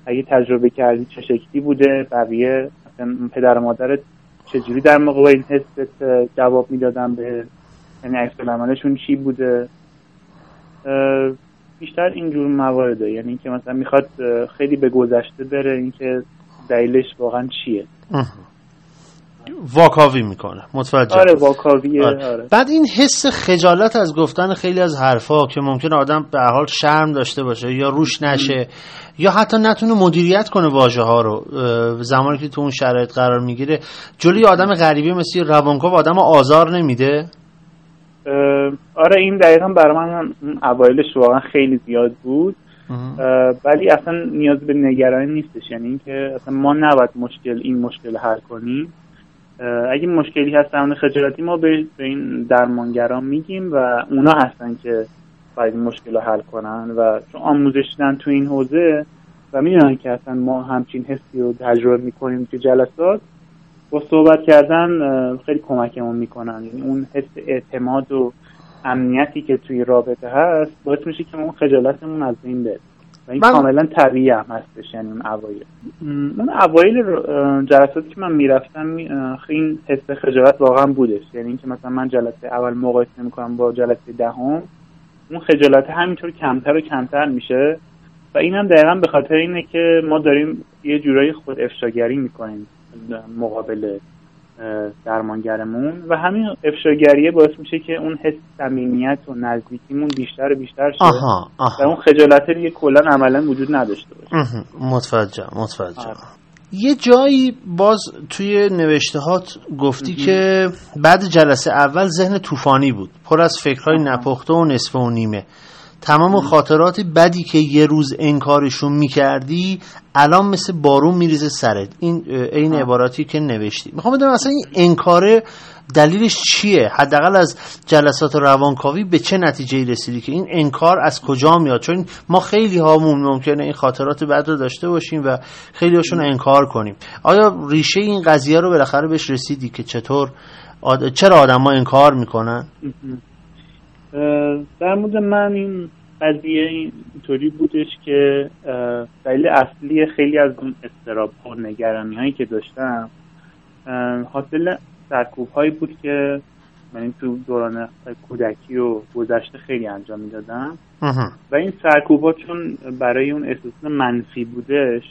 اگه تجربه کردی چه شکلی بوده؟ بقیه مثلا پدر مادرت چجوری در موقع این حست جواب می‌دادن به یعنی عکس چی بوده؟ بیشتر اینجور موارده یعنی اینکه مثلا می‌خواد خیلی به گذشته بره اینکه دلیلش واقعا چیه؟ واکاوی می‌کنه. متوجه. آره واکاویه آره. آره. بعد این حس خجالت از گفتن خیلی از حرفا که ممکن آدم به حال شرم داشته باشه یا روش نشه یا حتی نتونه مدیریت کنه واژه ها رو زمانی که تو اون شرایط قرار می‌گیره. جلوی آدم غریبی مثل روانکاو آدم آزار نمیده. آره این دقیقا برای من اوایلش واقعا خیلی زیاد بود. ولی اصلا نیاز به نگرانی نیستش. یعنی اینکه اصلا ما نباید مشکل این مشکل حل کنیم. اگه مشکلی هست در خجالتی ما به این درمانگران میگیم و اونا هستن که باید این مشکل رو حل کنن و چون آموزش دیدن تو این حوزه و می‌دونن که اصلا ما همچین حسی رو تجربه می‌کنیم تو جلسات. با صحبت کردن خیلی کمکمون می‌کنن. یعنی اون حس اعتماد و امنیتی که توی رابطه هست باعث میشه که اون خجالتمون از این بره. و این من... کاملا طبیعی هم هستش یعنی اون اوایل. اون اوایل جلساتی که من می‌رفتم این حس خجالت واقعا بودش. یعنی اینکه مثلا من جلسه اول مقایسه می‌کنم با جلسه دهم اون خجالت همینطور کمتر و کمتر میشه. و این هم دقیقا به خاطر اینه که ما داریم یه جورایی خود افشاگری می‌کنیم. مقابل درمانگرمون و همین افشاگریه باعث میشه که اون حس صمیمیت و نزدیکیمون بیشتر و بیشتر شه آها، آها. و اون خجالت دیگه کلا عملا وجود نداشته باشه. متوجه متوجه. آره. یه جایی باز توی نوشتهات گفتی که بعد جلسه اول ذهن طوفانی بود. پر از فکرهای نپخته و نصف و نیمه. تمام خاطرات بدی که یه روز انکارشون می‌کردی الان مثل بارون میریزه سرت. این این عباراتی که نوشتی. می‌خوام بدونم اصلا این انکاره دلیلش چیه؟ حداقل از جلسات روانکاوی به چه نتیجه رسیدی که این انکار از کجا میاد؟ چون ما خیلی هامون ممکنه این خاطرات بد رو داشته باشیم و خیلی هاشون انکار کنیم. آیا ریشه این قضیه رو بالاخره بهش رسیدی که چطور آد... چرا آدم ها انکار می‌کنن؟ در مورد من این قضیه اینطوری بودش که دلیل اصلی خیلی از اون استراب و نگرانی هایی که داشتم حاصل سرکوب هایی بود که من تو دوران کودکی و گذشته خیلی انجام می‌دادم. و این سرکوب ها چون برای اون احساس منفی بودش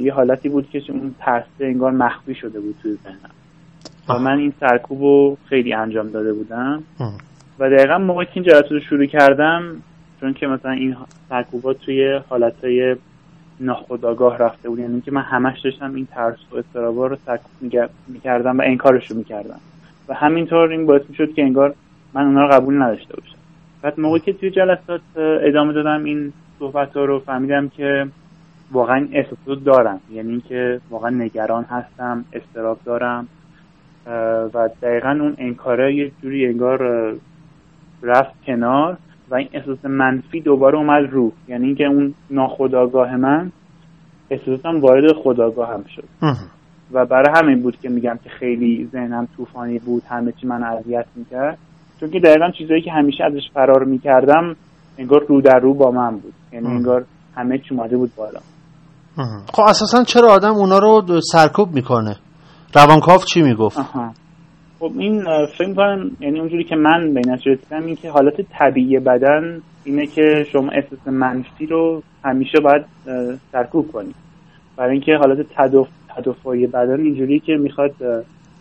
یه حالتی بود که اون ترسه انگار مخفی شده بود توی ذهنم. و من این سرکوب رو خیلی انجام داده بودم. و دقیقا موقعی که این جلسه رو شروع کردم چون که مثلا این سرکوبات توی حالتهای ناخودآگاه رفته بود. یعنی که من همش داشتم این ترس و استرابا رو سرکوب می‌کردم و انکارش رو می‌کردم. و همینطور این باعث می‌شد که انگار من اونا رو قبول نداشته باشم. بعد موقعی که توی جلسات ادامه دادم این صحبت ها رو فهمیدم که واقعا احساس دارم. یعنی اینکه واقعا نگران هستم استراب دارم و دقیقا اون انکاره یه جوری انگار رفت کنار. و این احساس منفی دوباره اومد رو. یعنی اینکه اون ناخداگاه من احساسم وارد خداگاه هم شد. و برای همین بود که میگم که خیلی ذهنم طوفانی بود همه چی من اذیت می‌کرد. چون که دقیقا چیزایی که همیشه ازش فرار می‌کردم انگار رو در رو با من بود. یعنی انگار همه چی اومده بود بالا. خب اساسا چرا آدم اونا رو سرکوب می‌کنه؟ روانکاف چی می‌گفت؟ خب این فکر کنم یعنی اونجوری که من به این رسیدم این که حالت طبیعی بدن اینه که شما احساس منفی رو همیشه باید سرکوب کنید برای اینکه حالت تدافعی بدن اینجوری که می‌خواد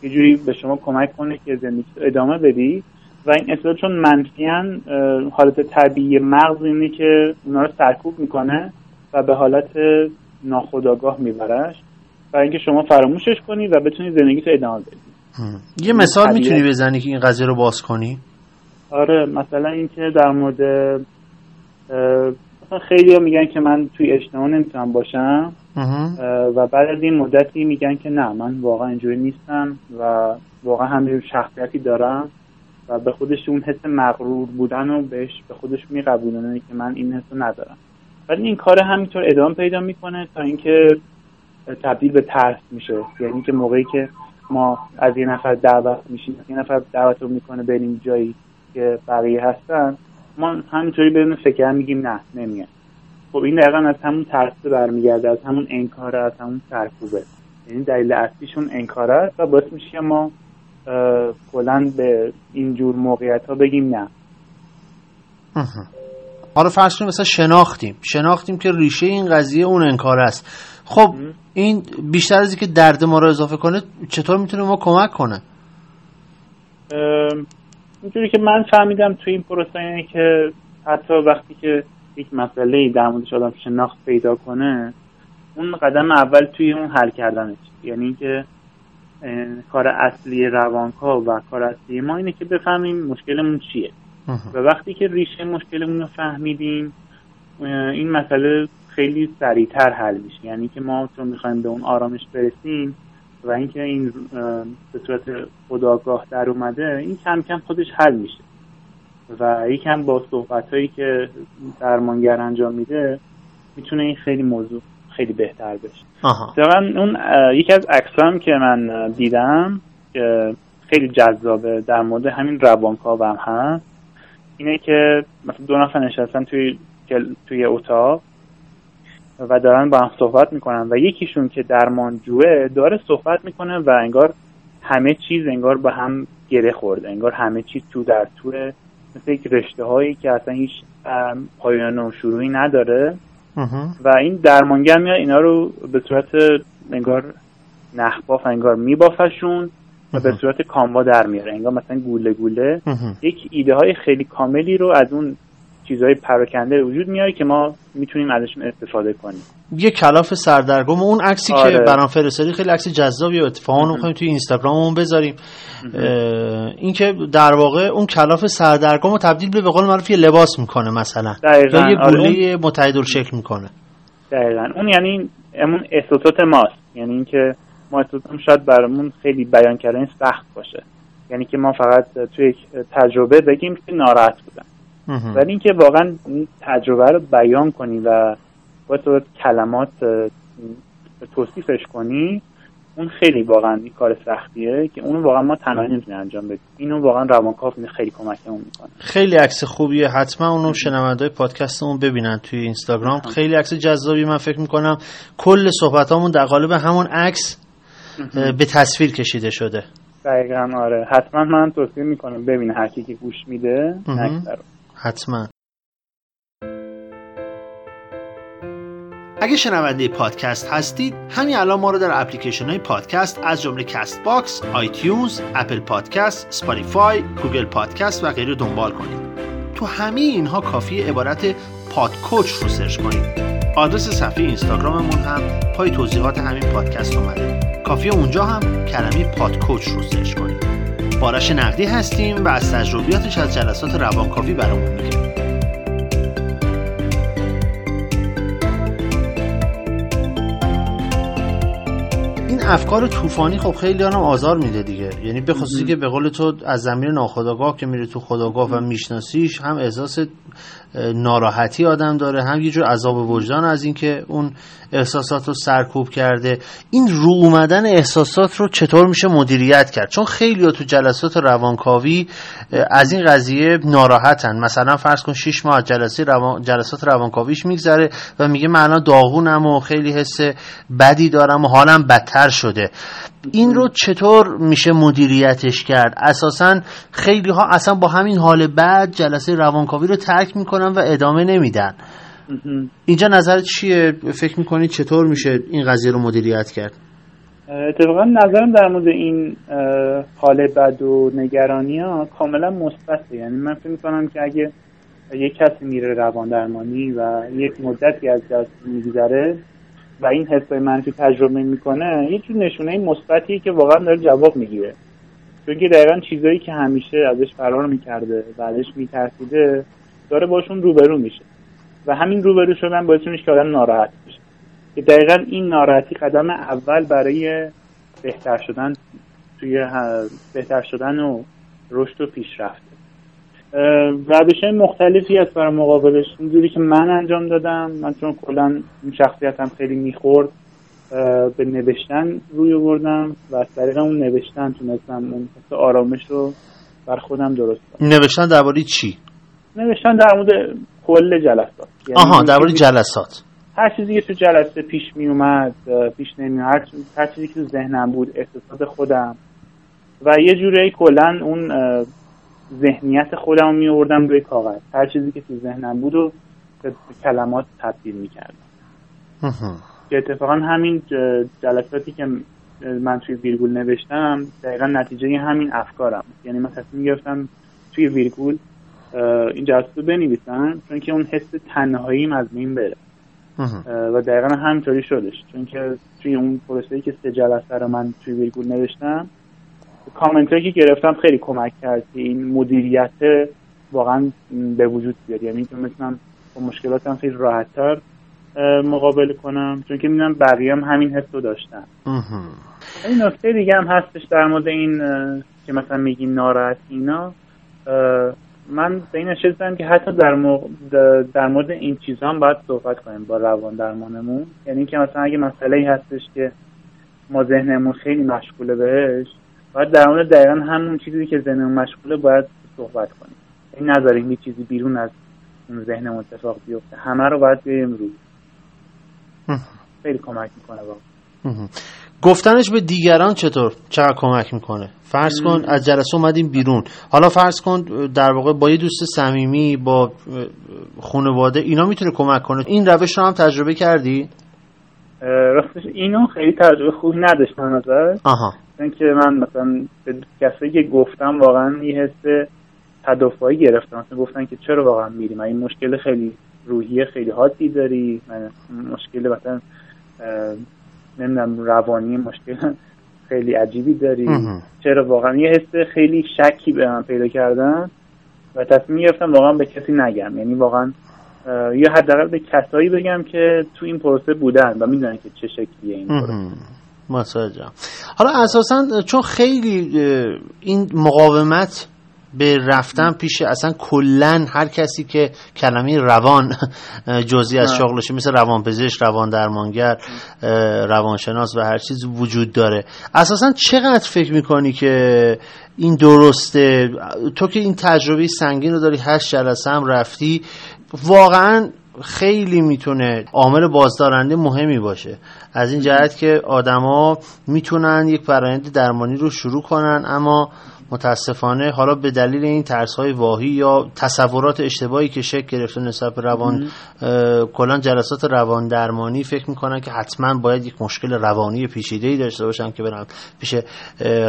جوری به شما کمک کنه که زندگی ادامه بدی. و این اصلا چون منفیان حالت طبیعی مغز اینه که اونا رو سرکوب می‌کنه و به حالت ناخودآگاه میبرش. برای اینکه شما فراموشش کنی و بتونی زندگی تو ادامه بدی. یه مثال می‌تونی بزنی که این قضیه رو باز کنی؟ آره مثلا اینکه در مورد مثلا خیلی ها میگن که من توی اجتماع نمی‌تونم باشم. و بعد از این مدتی میگن که نه من واقعا اینجوری نیستم و واقعا همین شخصیتی دارم و به خودش اون حس مغرور بودن و بهش به خودش میقبولونه که من این حس ندارم. ولی این کار همینطور ادامه پیدا می‌کنه تا اینکه تبدیل به ترس میشه. یعنی که موقعی که ما از یه نفر دعوت میشیم. یه نفر دعوت رو می‌کنه بریم جایی که بقیه هستن. ما همینطوری بدون فکر میگیم نه نمیان خب این دقیقا از همون ترس برمیگرده از همون انکاره از همون سرکوبه. یعنی دلیل اصلیشون انکاره است و باعث میشه که ما کلا به اینجور موقعیت ها بگیم نه. حالا فرض کنیم مثلا شناختیم. شناختیم که ریشه این قضیه اون انکار است. خب این بیشتر از که درد ما رو اضافه کنه چطور می‌تونه ما کمک کنه؟ اینجوری که من فهمیدم توی این پروسه اینه که حتی وقتی که یک مسئله در موردش آدم شناخت پیدا کنه اون قدم اول توی اون حل کردنش. یعنی اینکه کار اصلی روانکا و کار اصلی ما اینه که بفهمیم مشکلمون چیه. و وقتی که ریشه مشکلمون رو فهمیدیم این مسئله خیلی سریعتر حل میشه. یعنی که ما چون می‌خوایم به اون آرامش برسیم و اینکه این به صورت خداگاه در اومده این کم کم خودش حل میشه. و یکم با صحبت هایی که درمانگر انجام میده می‌تونه این خیلی موضوع خیلی بهتر بشه. واقعا اون یکی از عکسام که من دیدم که خیلی جذابه در مورد همین روانکاو هم هست. اینه که مثلا دو نفر نشستن توی توی اتاق. و دارن با هم صحبت می‌کنن و یکیشون که درمانجوه داره صحبت می‌کنه و انگار همه چیز انگار با هم گره خورده انگار همه چیز تو در تو مثل یک رشته هایی که اصلا هیچ پایان و شروعی نداره. و این درمانگر میاد اینا رو به صورت انگار نخباف انگار میبافشون و به صورت کاموا در میاره. انگار مثلا گوله گوله. یک ایده های خیلی کاملی رو از اون چیزهای پراکنده وجود میاره که ما می‌تونیم ازشون استفاده کنیم. یه کلاف سردرگم اون عکسی آره. که برام فرستادی خیلی عکس جذابی و اتفاقا می‌خوایم توی اینستاگراممون بذاریم. این که در واقع اون کلاف سردرگم رو تبدیل به به قول معروف یه لباس می‌کنه مثلا. دقیقا. یا یه آره، گوله آره متحدل شکل می‌کنه. دقیقا. اون یعنی اون احساسات ماست. یعنی اینکه ما احساساتم شاید برامون خیلی بیان کردن سخت باشه. یعنی که ما فقط توی یک تجربه بگیم که ناراحت بودن. ولی اینکه واقعا این تجربه رو بیان کنی و با تو کلمات توصیفش کنی اون خیلی واقعا این کار سختیه که اون واقعا ما تنهایی نمی‌تونیم انجام بدیم. اینو واقعا روانکاو خیلی کمکمون می‌کنه. خیلی عکس خوبیه. حتما اونو شنوندهای پادکستمون ببینن توی اینستاگرام. خیلی عکس جذابی من فکر می‌کنم کل صحبتامون در قالب همون عکس به تصویر کشیده شده. دقیقا آره. حتما من توصیه می‌کنم ببینه هر کی که گوش میده حتما اگه شنونده پادکست هستید همین الان ما رو در اپلیکیشن های پادکست از جمله Castbox، iTunes، Apple Podcast، Spotify، Google Podcast و غیره دنبال کنید. تو همه اینها کافی عبارت PodCoach رو search کنید. آدرس صفحه اینستاگراممون هم پای توضیحات همین پادکست اومده. کافی اونجا هم کلمه PodCoach رو search کنید. با آرش نقدی هستیم و از تجربیاتش از جلسات روانکاوی برامون میگه. این افکار طوفانی خب خیلی هم آزار میده دیگه یعنی به خصوصی که به قول تو از زمین ناخداگاه که میره تو خداگاه و میشناسیش هم احساس ناراحتی آدم داره هم یه جور عذاب وجدان از اینکه اون احساسات رو سرکوب کرده. این رو اومدن احساسات رو چطور میشه مدیریت کرد؟ چون خیلی تو جلسات روانکاوی از این قضیه ناراحتن. مثلا فرض کن 6 ماه جلسه روان... جلسات روانکاویش میگذره و میگه من الان داغونم و خیلی حس بدی دارم و حالم بدتر شده. این رو چطور میشه مدیریتش کرد؟ اساسا خیلی ها اصلا با همین حال بعد جلسه روانکاوی رو ترک می‌کنن و ادامه نمیدن. اینجا نظرت چیه؟ فکر می‌کنید چطور میشه این قضیه رو مدیریت کرد؟ اتفاقا نظرم در مورد این حال بد و نگرانی ها کاملا مثبته. یعنی من فکر می‌کنم که اگه یک کسی میره روان درمانی و یک مدتی از دست میگذره و این حسای منفی تجربه می‌کنه یه جور نشونه مثبتی که واقعا داره جواب می‌گیره. چون که دقیقا چیزایی که همیشه ازش فرار می‌کرده و ازش میترسیده داره باشون روبرو میشه. و همین روبرو شدن باعث میشه که آدم ناراحت بشه. که دقیقا این ناراحتی قدم اول برای بهتر شدن توی بهتر شدن و رشد و پیشرفت. روش مختلفی هست برای مقابلش. اینجوری که من انجام دادم من چون کلا شخصیتم خیلی می‌خورد به نوشتن روی بردم و از طریق اون نوشتن تونستم اون آرامش رو بر خودم درست کنم. نوشتن درباره چی؟ نوشتن در مورد کل جلسات. یعنی آها درباره جلسات. هر چیزی که تو جلسه پیش می اومد پیش نمی هر, هر چیزی که تو ذهنم بود احساسات خودم و یه جوری کلا اون ذهنیت خودم می آوردم روی کاغذ. هر چیزی که تو ذهنم بود و به کلمات تبدیل می کردم که اتفاقا همین جلساتی که من توی ویرگول نوشتم دقیقا نتیجه همین افکارم یعنی من تصمیم گرفتم توی ویرگول این جلسات رو بنویسم چون که اون حس تنهاییم از بین بره. و دقیقا همینطوری شدش. چون که توی اون پروسه که سه جلسه رو من توی ویرگول نوشتم کامنت که گرفتم خیلی کمک کرد. که این مدیریت واقعا به وجود بیاد. یعنی که می‌تونم با مشکلاتم خیلی راحتتر مقابله کنم. چون که می‌دونم بقیه هم همین حس رو داشتن. این نکته دیگه هم هستش در مورد این که مثلا میگیم ناراحت اینا. من به این نشستم که حتی در, در مورد این چیزا هم باید صحبت کنیم با روان درمانمون. یعنی که مثلا اگه مسئله هستش که ما ذهنمون خیلی مشغوله بهش باید در مورد دقیقا همون چیزی که ذهنمون مشغوله باید صحبت کنیم. این نذاریم یه چیزی بیرون از اون ذهن اتفاق بیفته. همه رو باید بیاریم رو خیلی کمک می‌کنه واقعا. گفتنش به دیگران چطور؟ چقدر کمک می‌کنه؟ فرض کن از جلسه اومدیم بیرون. حالا فرض کن در واقع با یه دوست صمیمی با خانواده اینا می‌تونه کمک کنه. این روش رو هم تجربه کردی؟ راستش اینو خیلی تجربه خوبی نداشتم ازش. آها. که من مثلا به کسی که گفتم واقعا یه حس تدافعی گرفتم. مثلا گفتن که چرا واقعا میریم این مشکل خیلی روحی خیلی حادی داری. من مشکل مثلا نمی‌دونم روانی مشکل خیلی عجیبی داری. چرا واقعا؟ یه حس خیلی شکی به من پیدا کردن و تصمیم گرفتم واقعا به کسی نگم. یعنی واقعا یا حداقل به کسایی بگم که تو این پروسه بودن و می‌دونن که چه شکلیه این پروسه. حالا اساسا چون خیلی این مقاومت به رفتن پیش اصلا کلا هر کسی که کلمه روان جزی از شغلشه مثل روانپزشک روان درمانگر روانشناس و هر چیز وجود داره. اساسا چقدر فکر می‌کنی که این درسته؟ تو که این تجربه سنگین رو داری هشت جلسه هم رفتی واقعا خیلی می‌تونه عامل بازدارنده مهمی باشه. از این جهت که آدما می‌تونن یک فرایند درمانی رو شروع کنن اما متاسفانه حالا به دلیل این ترس های واهی یا تصورات اشتباهی که شکل گرفته نسبت به روان کلا جلسات روان درمانی فکر می‌کنن که حتما باید یک مشکل روانی پیچیده ای داشته باشن که برن پیش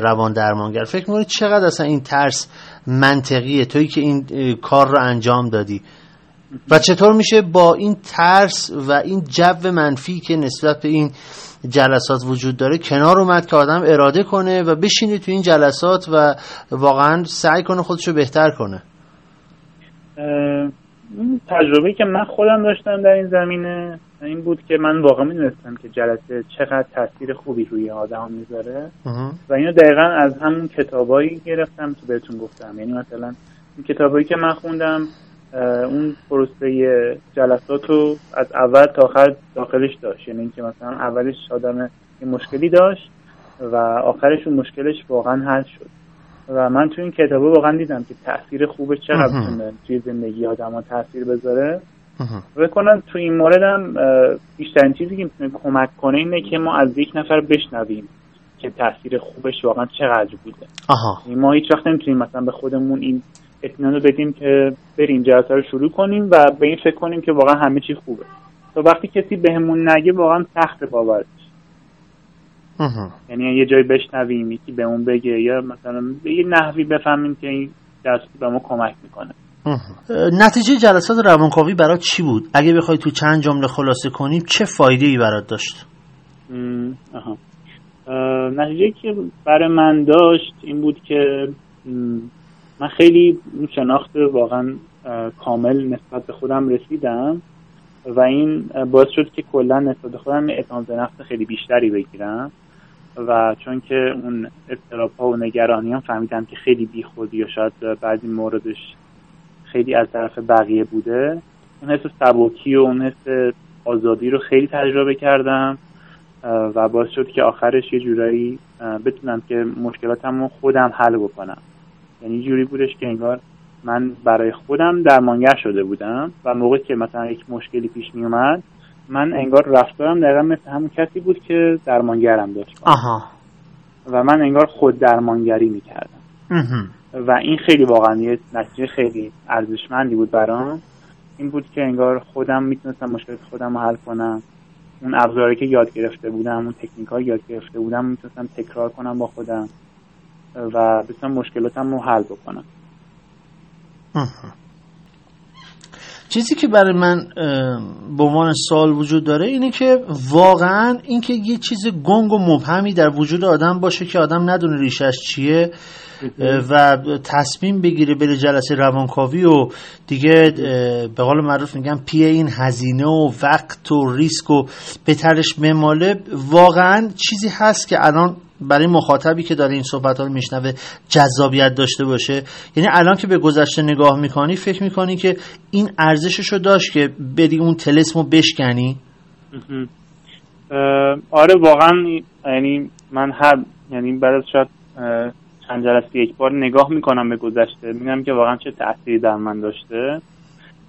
روان درمانگر. فکر می‌کنی چقدر اصلا این ترس منطقیه؟ تویی که این کار رو انجام دادی. و چطور میشه با این ترس و این جو منفی که نسبت به این جلسات وجود داره کنار اومد که آدم اراده کنه و بشینه تو این جلسات و واقعا سعی کنه خودشو بهتر کنه؟ این تجربه که من خودم داشتم در این زمینه این بود که من واقعا می‌دونستم که جلسه چقدر تاثیر خوبی روی آدم می‌ذاره. و اینو دقیقا از همون کتابایی گرفتم که بهتون گفتم. یعنی مثلا این کتابایی که من خوندم اون پروسه جلسات رو از اول تا آخر داخلش داشت. یعنی اینکه مثلا اولش آدم یه مشکلی داشت و آخرش اون مشکلش واقعا حل شد. و من تو این کتاب واقعا دیدم که تاثیر خوبه چقدر می‌تونه توی زندگی آدم ها تاثیر بذاره. بکنم تو این موردم بیشترین چیزی که می‌تونه کمک کنه اینه که ما از یک نفر بشنویم که تاثیر خوبش واقعا چقدر بوده. آها. ما هیچ وقت نمی‌تونیم مثلا به خودمون این اطمینان رو بدیم که بریم جلسه رو شروع کنیم و به این فکر کنیم که واقعا همه چی خوبه. تا وقتی کسی بهمون نگه واقعا سخت باورش یعنی یه جایی بشنویم یکی به اون بگه یا مثلا یه نحوی بفهمیم که این درس به ما کمک می‌کنه. نتیجه جلسات روانکاوی برات چی بود؟ اگه بخوای تو چند جمله خلاصه کنیم چه فایده ای برات داشت؟ نتیجه که برای من داشت این بود که من خیلی شناخت واقعا کامل نسبت به خودم رسیدم و این باعث شد که کلا نسبت به خودم اعتماد به نفس خیلی بیشتری بگیرم و چون که اون اضطراب ها و نگرانی هم فهمیدم که خیلی بیخودی یا شاید بعضی موردش خیلی از طرف بقیه بوده اون حس سبکی و اون حس آزادی رو خیلی تجربه کردم و باعث شد که آخرش یه جورایی بتونم که مشکلاتم رو خودم حل بکنم. یعنی جوری بودش که انگار من برای خودم درمانگر شده بودم و موقعی که مثلا یک مشکلی پیش می اومد من انگار رفتارم دقیقا مثل همون کسی بود که درمانگرم داشت. آها. و من انگار خود درمانگری می کردم و این خیلی واقعا یه نتیجه خیلی ارزشمندی بود برام. این بود که انگار خودم می‌تونستم مشکلات خودم رو حل کنم. اون ابزاری که یاد گرفته بودم اون تکنیک یاد گرفته بودم می‌تونستم تکرار کنم با خودم. و بتونم مشکلاتم رو حل بکنم. چیزی که برای من به عنوان سال وجود داره اینه که واقعا اینکه یه چیز گنگ و مبهمی در وجود آدم باشه که آدم ندونه ریشش چیه و تصمیم بگیره بره جلسه روانکاوی و دیگه به قول معروف میگم پی این هزینه و وقت و ریسک و بهترش مماله. واقعا چیزی هست که الان برای مخاطبی که داره این صحبت ها رو میشنوه جذابیت داشته باشه. یعنی الان که به گذشته نگاه می‌کنی فکر می‌کنی که این ارزشش رو داشت که بری اون تلسم رو بشکنی؟ آره واقعا یعنی من هر یعنی بعد شاید چند جلسه یک بار نگاه می‌کنم به گذشته میگم که واقعا چه تأثیری در من داشته.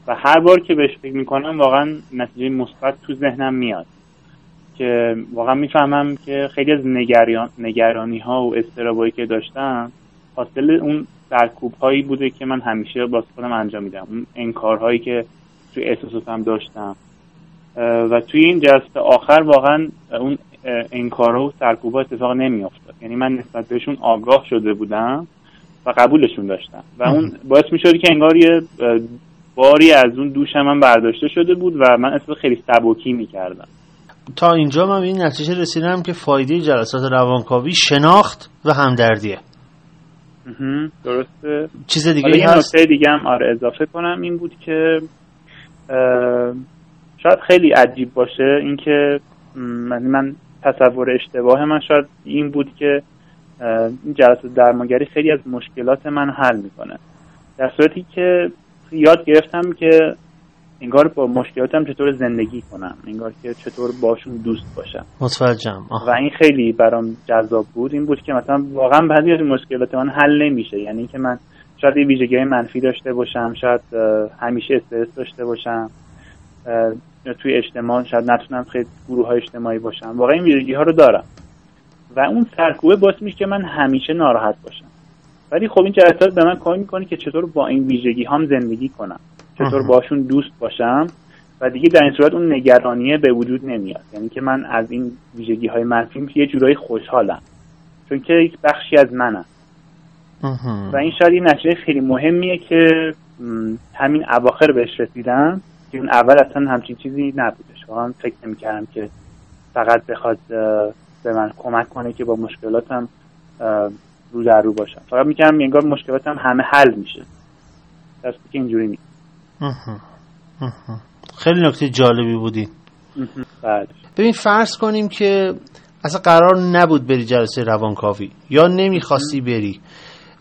و هر بار که بهش فکر می‌کنم واقعا نتیجه مثبت تو ذهنم میاد. که واقعا می‌فهمم که خیلی از نگرانی ها و استرابایی که داشتم حاصل اون سرکوب هایی بوده که من همیشه با خودم انجام میدم. اون انکارهایی که توی احساساتم داشتم. و توی این جلسه آخر واقعا اون انکارها و سرکوب ها اتفاق نمیافتاد. یعنی من نسبت بهشون آگاه شده بودم و قبولشون داشتم. و اون باعث می‌شد که انگار یه باری از اون دوشم من برداشته شده بود و من اصلا خیلی سبکی می‌کردم. تا اینجا من این نتیجه رسیدم که فایده جلسات روانکاوی شناخت و همدردیه. درسته. چیز دیگه هست؟ نکته دیگه هم آره اضافه کنم این بود که شاید خیلی عجیب باشه اینکه من, من تصور اشتباه من شاید این بود که این جلسات درمانگری خیلی از مشکلات من حل می‌کنه. در صورتی که یاد گرفتم که انگار با مشکلاتم چطور زندگی کنم انگار که چطور باشون دوست باشم. متوجهم. و این خیلی برام جذاب بود. این بود که مثلا واقعا بعضی از مشکلات من حل نمیشه. یعنی که من شاید یه ویژگی منفی داشته باشم شاید همیشه استرس داشته باشم توی اجتماع شاید نتونم خیلی گروه های اجتماعی باشم. واقعا این ویژگی ها رو دارم. و اون سرکوبه باعث میشه که من همیشه ناراحت باشم. ولی خب این جلسات به من کمک می‌کنه که چطور با این ویژگی هم زندگی کنم. چطور باشون دوست باشم و دیگه در این صورت اون نگرانیه به وجود نمیاد. یعنی که من از این ویژگی های منفی یه جورایی خوشحالم. چون که یک بخشی از منم. و این شاید یه نتیجه خیلی مهمیه که همین اواخر بهش رسیدم که اون اول اصلا همچین چیزی نبودش واقعا فکر نمی‌کردم که فقط بخواد به من کمک کنه که با مشکلاتم رو در رو باشم. فقط می‌کردم انگار مشکلاتم همه حل میشه. دستی که اینجوری نیست. خیلی نکته جالبی بودی. ببین فرض کنیم که اصلا قرار نبود بری جلسه روانکاوی یا نمی‌خواستی بری.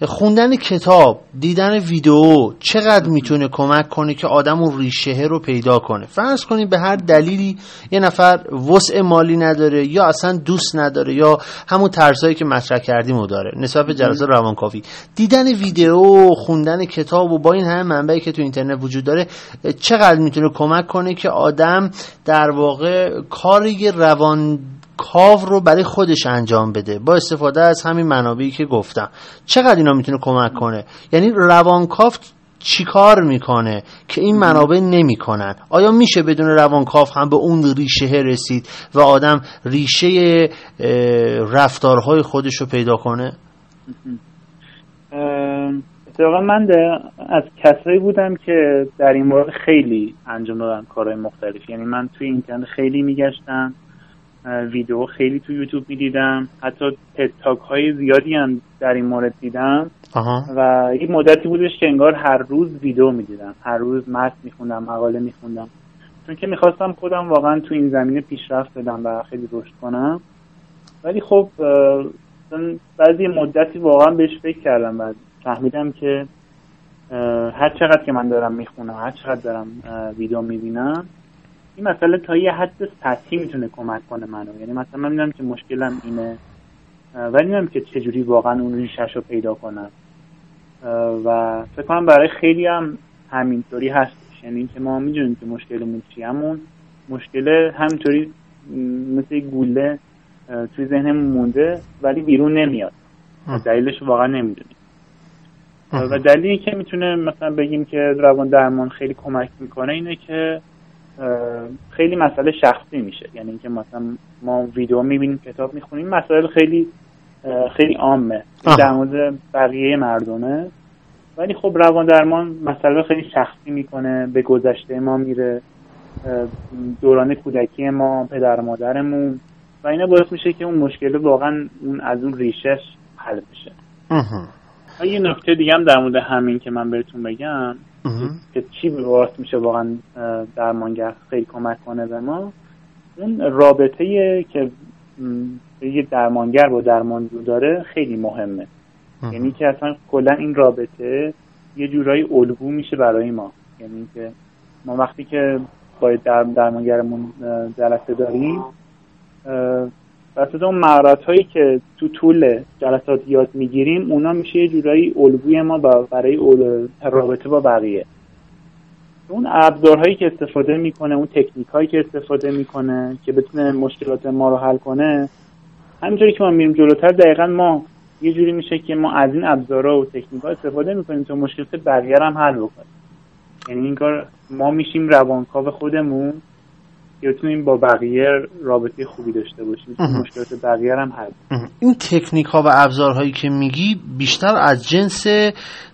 خوندن کتاب دیدن ویدیو چقدر می‌تونه کمک کنه که آدم اون ریشه رو پیدا کنه؟ فرض کنید به هر دلیلی یه نفر وسع مالی نداره یا اصلا دوست نداره یا همون ترسایی که مطرح کردیم و داره. نسبت به جلسه روانکاوی. دیدن ویدیو خوندن کتاب و با این همه منبعی که تو اینترنت وجود داره چقدر می‌تونه کمک کنه که آدم در واقع کاری روان کاو رو برای خودش انجام بده. با استفاده از همین منابعی که گفتم. چقدر اینا می‌تونه کمک کنه؟ یعنی روانکاو چیکار می‌کنه که این منابع نمی‌کنن؟ آیا میشه بدون روانکاو هم به اون ریشه رسید و آدم ریشه رفتارهای خودش رو پیدا کنه؟ اتفاقا من از کسایی بودم که در این مورد خیلی انجام دادم کارهای مختلف. یعنی من توی اینترنت خیلی میگشتم. ویدیو خیلی تو یوتیوب می‌دیدم. حتی تتاک های زیادی هم در این مورد دیدم. و یک مدتی بودش که انگار هر روز ویدیو می‌دیدم. هر روز متن میخوندم مقاله میخوندم. چون که می‌خواستم خودم واقعا تو این زمینه پیشرفت بدم و خیلی رشد کنم. ولی خب بعضی مدتی واقعا بهش فکر کردم و فهمیدم که هر چقدر که من دارم می‌خونم هر چقدر دارم ویدیو می‌بینم این مسئله تا یه حد سطحی می‌تونه کمک کنه منو. یعنی مثلا من می‌دونم که مشکلم اینه ولی نمی‌دونم که چجوری واقعا اون ریشش رو پیدا کنم. و فکر کنم برای خیلی هم همینطوری هستش. یعنی اینکه ما می‌دونیم که مشکلمون چی همون مشکل همینطوری مثل گوله توی ذهنمون مونده ولی بیرون نمیاد. دلیلش واقعا نمی‌دونیم. و دلیلی که می‌تونه مثلا بگیم که روان درمان خیلی کمک می‌کنه اینه که خیلی مسئله شخصی میشه. یعنی اینکه مثلا ما ویدیو می‌بینیم کتاب می‌خونیم مسائل خیلی خیلی عامه. در مورد بقیه مردمه. ولی خب روان درمان مسئله خیلی شخصی می‌کنه به گذشته ما میره. دوران کودکی ما پدر مادرمون. و اینا باعث میشه که اون مشکل واقعا اون از اون ریشش حل بشه. یه نکته دیگه هم در مورد همین که من بهتون بگم. که چی باعث میشه واقعا درمانگر خیلی کمک کنه به ما. اون رابطه که یه درمانگر با درمانجو داره خیلی مهمه. یعنی که اصلا کلا این رابطه یه جورایی الگو میشه برای ما. یعنی که ما وقتی که با در درمانگرمون جلسه داریم وسط اون مهارت هایی که تو طول جلسات یاد می‌گیریم اونا میشه یه جورایی الگوی ما برای رابطه با بقیه. اون ابزارهایی که استفاده می‌کنه اون تکنیک هایی که استفاده می‌کنه که بتونه مشکلات ما رو حل کنه همینطوری که ما میریم جلوتر دقیقا ما یه جوری میشه که ما از این ابزارها و تکنیک ها استفاده می‌کنیم تا مشکلات بقیه هم حل بکنیم. یعنی این کار ما میشیم روانکاو خودمون. یا بتونیم با بقیه رابطه خوبی داشته باشیم. مشکلات بقیه هم حل این تکنیک ها و ابزارهایی که میگی بیشتر از جنس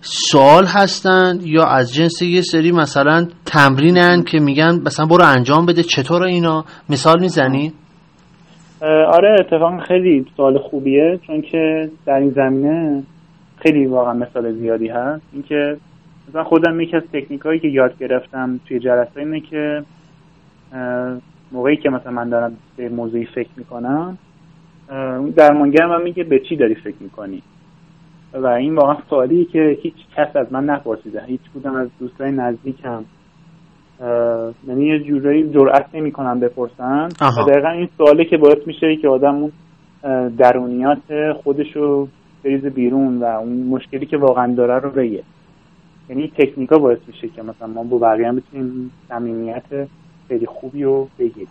سوال هستند یا از جنس یه سری مثلا تمرینن که میگن مثلا برو انجام بده چطور اینا؟ مثال می‌زنی؟ آره اتفاقا خیلی سوال خوبیه چون که در این زمینه خیلی واقعا مثال زیادی هست. اینکه مثلا خودم یکی از تکنیک هایی که یاد گرفتم توی جلسه اینه که موقعی که مثلا من دارم به موضوعی فکر می‌کنم درمانگر من میگه به چی داری فکر می‌کنی؟ و این واقعا سوالی که هیچ کس از من نپرسیده. هیچ بودم از دوستای نزدیکم. یعنی یه جورایی جرأت نمی‌کنم بپرسن. و دقیقا این سواله که باعث میشه که آدم اون درونیات خودشو بریز بیرون و اون مشکلی که واقعا داره رو بگه. یعنی تکنیکا باعث میشه که مثلا ما با بقیه بتونیم صمیمیت خیلی خوبی رو بگید.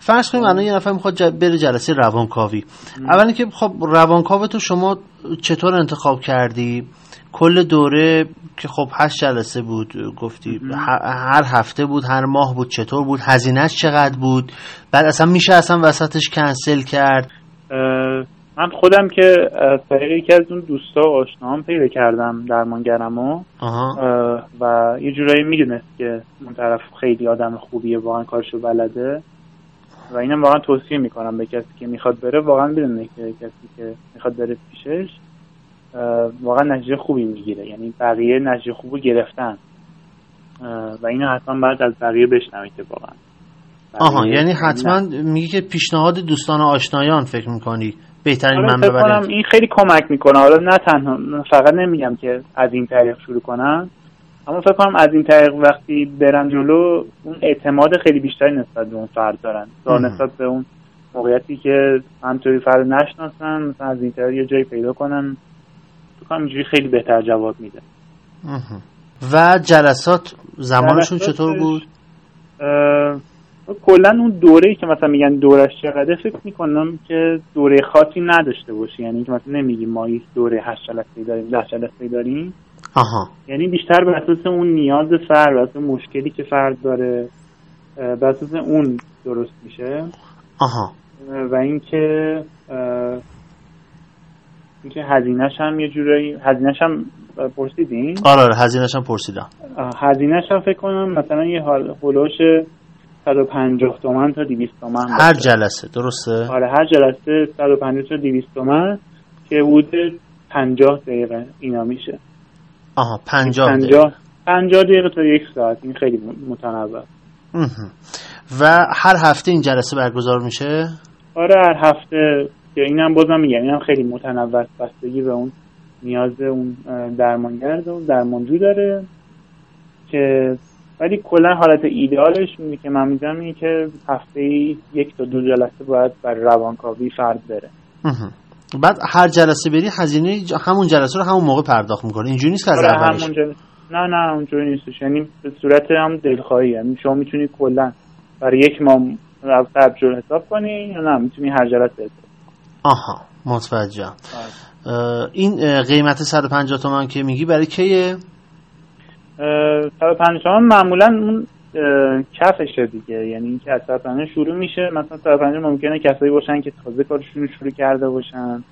فرض کنیم الان یه نفر می‌خواد بره جلسه روانکاوی. اولی که خب روانکاو تو شما چطور انتخاب کردی؟ کل دوره که خب هشت جلسه بود گفتی هر هفته بود هر ماه بود چطور بود؟ هزینهش چقدر بود؟ بعد اصلا میشه اصلا وسطش کنسل کرد؟ من خودم که طریق یکی از اون دوستا و آشناهام پیدا کردم درمانگرم و و یه جورایی می‌دونست که اون طرف خیلی آدم خوبیه واقعا کارشو بلده. و اینم واقعا توصیه می‌کنم به کسی که می‌خواد بره واقعا بدونه که کسی که می‌خواد بره پیشش واقعا نتیجه خوبی می‌گیره. یعنی بقیه نتیجه خوبی گرفتن. و اینو حتما باید از بقیه بشنوید واقعا. آها یعنی حتما میگی که پیشنهاد دوستان و آشنایان فکر می‌کنی بهترین منبع این خیلی کمک می‌کنه. حالا نه تنها فقط نمیگم که از این طریق شروع کنن اما فکر کنم از این طریق وقتی برن جلو اون اعتماد خیلی بیشتری نسبت به اون فرد دارن. تا نسبت به اون موقعیتی که همطوری فرد نشناسن مثلا از این طریق یه جایی پیدا کنن. فکر کنم اینجوری خیلی بهتر جواب میده. و جلسات زمانشون چطور بود؟ کلا اون دوره ای که مثلا میگن دورش چقدر فکر می‌کنم که دوره خاصی نداشته باشه. یعنی که مثلا نمیگیم ما یک دوره هشت جلسه داریم ده جلسه داریم. آها. یعنی بیشتر بر اساس اون نیاز فرد بر اساس مشکلی که فرد داره بر اساس اون درست میشه. آها. و اینکه اینکه هزینهش هم یه جورایی هزینهش هم پرسیدین؟ آره آره هزینه‌ش هم پرسیدم. هزینهش هم فکر کنم مثلا یه حال 150 تومن تا 200 تومن هر. جلسه درسته آره هر جلسه 150 تا 200 تومن که حدود 50 دقیقه اینا میشه آها 50 دقیقه 50 50 دقیقه تا یک ساعت این خیلی متنوع. و هر هفته این جلسه برگزار میشه آره هر هفته که اینم بازم میگم اینم خیلی متنوع. بستگی به اون نیاز اون درمانگرد و درمانجو داره که ولی کلا حالت ایدئالش اینه که من میگم اینه که هفته یک تا دو جلسه باید برای روانکاوی فرد بره. بعد هر جلسه بری هزینه همون جلسه رو همون موقع پرداخت می‌کنه اینجوری نیست که از آره اولش نه نه اونجوری نیستش. یعنی به صورت هم دلخواهی. یعنی شما می‌تونی کلا برای یک ماه قبل حساب کنی یا نه؟ می‌تونی هر جلسه حساب آها متوجهم. کنی. اه، این قیمت 150 تومن که میگی برای کیه؟ 150 تومن معمولا اون کفشه دیگه. یعنی اینکه از 150 شروع میشه مثلا 150 ممکنه کسایی باشن که تازه کارشون رو شروع کرده باشن.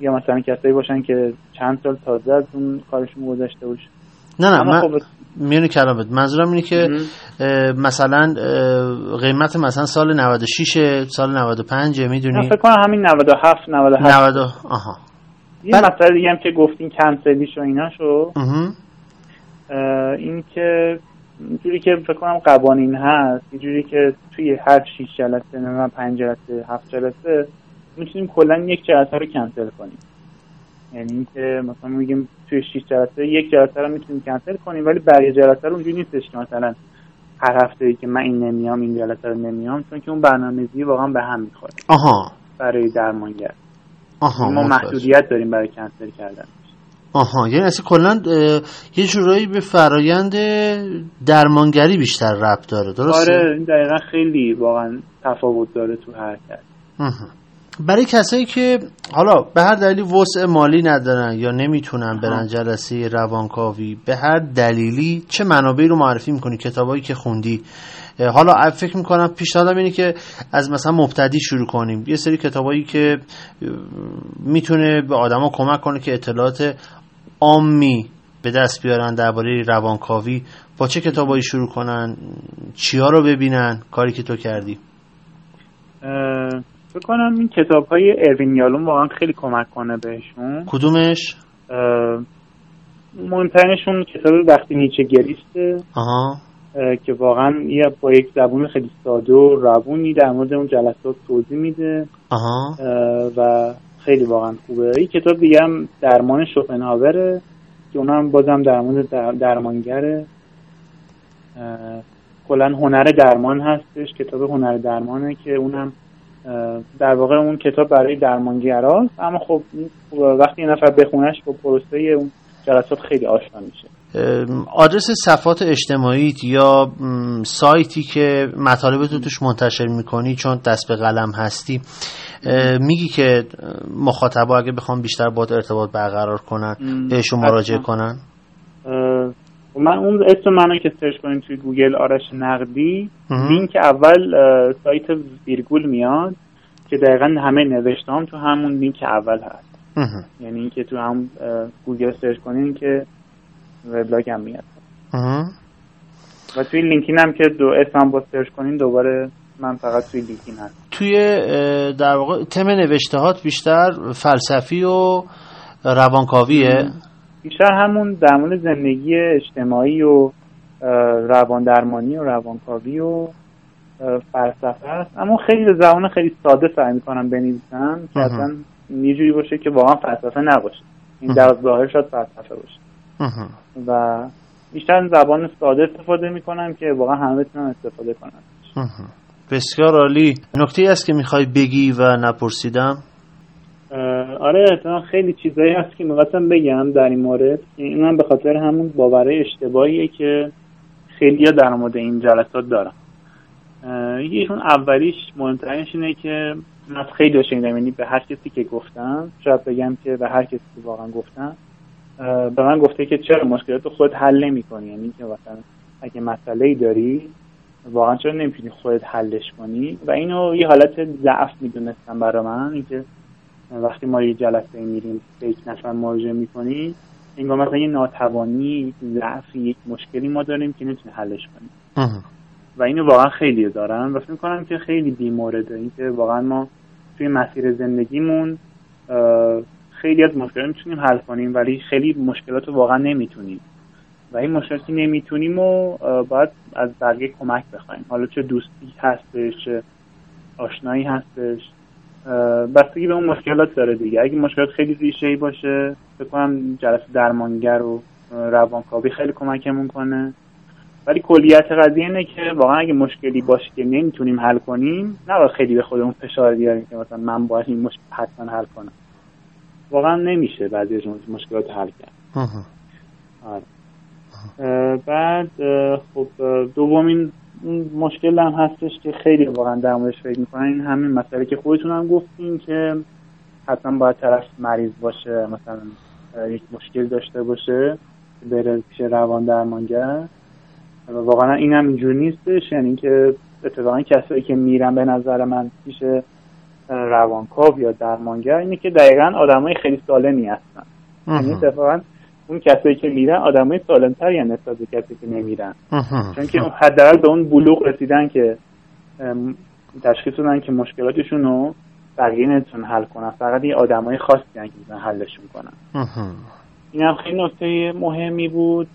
یا مثلا کسایی باشن که چند سال تازه از اون کارشون گذشته باشن نه نه من خب میونه کلامت. منظورم اینه که. اه، مثلا اه، قیمت مثلا سال 96 سال 95 من می‌دونی؟ فکر کنم همین 97 97 90 آها. یه بله. مسئله دیگه هم که گفتین کنسلیش و ایناشو. مهم. اه، این که اینجوری که فکر کنم قوانین هست اینجوری که توی هر 6 جلسه نه 5 جلسه 7 جلسه می‌تونیم کلا یک جلسه رو کنسل کنیم یعنی اینکه مثلا میگیم توی 6 جلسه یک جلسه رو می‌تونیم کنسل کنیم ولی بقیه جلسه رو اونجوری نیستش که مثلا هر هفته ای که من این نمیام این جلسه رو نمیام چون که اون برنامه‌ریزی واقعا به هم می‌خوره آها برای درمانگر آها ما. محدودیت داریم برای کنسل کردن آها یعنی اصلا کلا یه جورایی به فرایند درمانگری بیشتر ربط داره درسته؟ آره این دقیقا خیلی واقعا تفاوت داره تو حرکت مهم. برای کسایی که حالا به هر دلیلی وسع مالی ندارن یا نمی‌تونن برن جلسه روانکاوی به هر دلیلی چه منابعی رو معرفی می‌کنی؟ کتابایی که خوندی. حالا فکر می‌کنم پیشنهادم اینه که از مثلا مبتدی شروع کنیم. یه سری کتابایی که می‌تونه به آدما کمک کنه که اطلاعات عامی به دست بیارن درباره روانکاوی با چه کتابایی شروع کنن چیا رو ببینن کاری که تو کردی؟ فکر کنم این کتاب های اروین یالوم واقعا خیلی کمک کنه بهشون. کدومش؟ مهمترینشون کتاب وقتی نیچه گریسته آها. اه، که واقعا یه با یک زبون خیلی ساده و روونی در مورد اون جلسات توضیح میده. آها. اه، و خیلی واقعا خوبه. این کتاب دیگه هم درمان شوپنهاوره که اونم بازم در مورد در- درمانگره. کلا هنر درمان هستش کتاب هنر درمانه که اونم در واقع اون کتاب برای درمانگراست اما خب وقتی یه نفر بخونش با پروسه اون جلسات خیلی آشنا میشه آدرس صفحات اجتماعی یا سایتی که مطالب تو توش منتشر می‌کنی چون دست به قلم هستی میگی که مخاطبا اگه بخوام بیشتر با ارتباط برقرار کنن بهشون مراجعه. کنن من اون اسم منو که search کنید توی گوگل آرش نقدی. لینک اول سایت ویرگول میاد که دقیقا همه نوشتام تو همون لینک اول هست. یعنی اینکه تو هم گوگل search کنین که وبلاگ هم میاد. و توی LinkedIn هم که دو اسمم با search کنین دوباره من فقط توی لینکین هست توی در واقع تم نوشتهات بیشتر فلسفی و روانکاویه؟ بیشتر همون در مورد زندگی اجتماعی و روان درمانی و روانکاوی و فلسفه است. اما خیلی به زبان خیلی ساده سعی می‌کنم بنویسم. که. اصلا یه باشه که واقعا فلسفه نباشه. این در ظاهر شاید فلسفه باشه. و بیشتر زبان ساده استفاده می‌کنم که واقعا همه بتونن استفاده کنن. بسیار عالی. نکته است که می‌خوای بگی و نپرسیدم؟ آره اتفاقا خیلی چیزایی هست که می‌خواستم بگم در این مورد. این هم به خاطر همون باورهای اشتباهیه که خیلی در مورد این جلسات دارم یکیشون اولیش مهمترینش اینه که من خیلی شنیدم یعنی به هر کسی که گفتم شاید بگم که به هر کسی که واقعا گفتم به من گفته که چرا مشکلات خود حل نمی کنی یعنی که مثلا اگه مسئله ای داری واقعا چرا نمی‌تونی خودت حلش کنی؟ و اینو یه حالت ضعف می‌دونستم برای من اینکه وقتی ما یه جلسه میریم به یک نفر مراجعه می‌کنیم انگار مثلا یه ناتوانی ضعفی یک مشکلی ما داریم که نمی‌تونیم حلش کنیم و اینو واقعا خیلی دارم و فکر می‌کنم که خیلی بیمورده اینکه واقعا ما توی مسیر زندگیمون خیلی از مشکلات می‌تونیم حل کنیم ولی خیلی مشکلات رو واقعا نمی‌تونیم. و این مشکلاتی نمی‌تونیم و باید از بقیه کمک بخوایم. حالا چه دوستی هستش چه آشنایی هستش. بستگی به اون مشکلات داره دیگه. اگه مشکلات خیلی ریشه باشه فکر کنم جلسه درمانگر و روانکاوی خیلی کمکمون کنه. ولی کلیت قضیه اینه که واقعا اگه مشکلی باشه که نمی‌تونیم حل کنیم نباید خیلی به خودمون فشار بیاریم که مثلا من باید این مشکل حتما حل کنم. واقعا نمیشه بعضی از مشکلات حل کرد. آره. بعد خب دومین مشکل هم هستش که خیلی واقعا در موردش فکر می‌کنن. این همین مسئله که خودتون هم گفتین که حتما باید طرف مریض باشه مثلا یک مشکل داشته باشه بره پیش روان درمانگر. واقعا این هم اینجور نیستش. یعنی که اتفاقا کسایی که میرن به نظر من پیش روانکاو یا درمانگر اینه که دقیقا آدمای خیلی سالمی هستن. یعنی اتفاقا اون کسایی که میرن آدمای سالمتری هستن نسبت به کسی که نمیرن. چون که حداقل به اون بلوغ رسیدن که تشخیص دادن که مشکلاتشون رو بقیه نتون حل کنن. فقط یه آدمای خاصی که می‌تونن حلشون کنن. این هم خیلی نکته مهمی بود.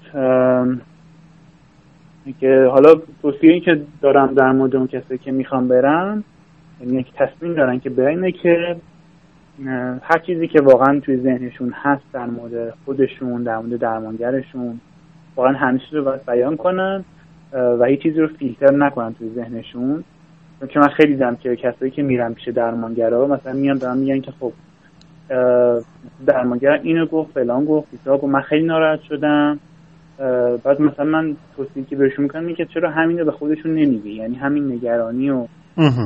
که حالا توصیه که دارم در مورد اون کسایی که می‌خوان برن یعنی یک تصمیم دارن که برن که هر چیزی که واقعا توی ذهنشون هست در مورد خودشون در مورد درمانگرشون واقعا همیشه رو باید بیان کنن و هیچ چیزی رو فیلتر نکنن توی ذهنشون. چون من خیلی دیدم که کسایی که میرن پیش درمانگرا مثلا میان دارن میگن که خب درمانگر اینو گفت فلان گفت بیسا گفت من خیلی ناراحت شدم. بعد مثلا من توصیه که بهشون می‌کنم که چرا همین رو به خودشون نمیگی؟ یعنی همین نگرانی و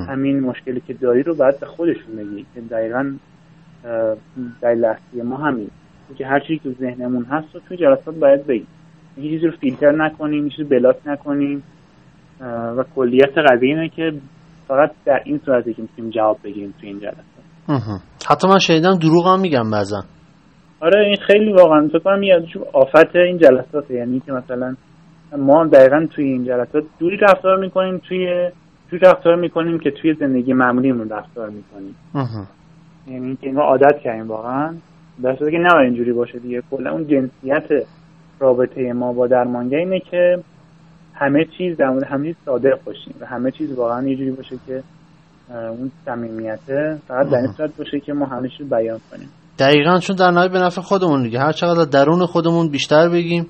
همین مشکلی که داری رو باید به خودشون بگی. که دقیقا دلیل اصلی ما همین. که هر چیزی که ذهنمون هست رو توی جلسات باید بگیم یه چیزی رو فیلتر نکنیم یه چیزی بلاک نکنیم. و کلیت قضیه اینه که فقط در این صورتی که می‌تونیم جواب بگیریم توی این جلسات. حتی من شنیدم دروغ هم میگم بعضا. آره این خیلی واقعا فکر کنم یه آفت این جلسات یعنی که مثلا ما دقیقا توی این جلسات دوری رفتار می‌کنیم توی توی رفتار می‌کنیم که توی زندگی معمولیمون رفتار می‌کنیم. یعنی اینکه ما عادت کردیم واقعا. در که نه اینجوری باشه دیگه. کلا اون جنسیت رابطه ما با درمانگر اینه که همه چیز در مورد همه چیز صادق باشیم و همه چیز واقعا یه جوری باشه که اون صمیمیته فقط در این صورت باشه که ما همه چیز بیان کنیم. دقیقا چون در نهایت به نفع خودمون دیگه. هر چقدر درون خودمون بیشتر بگیم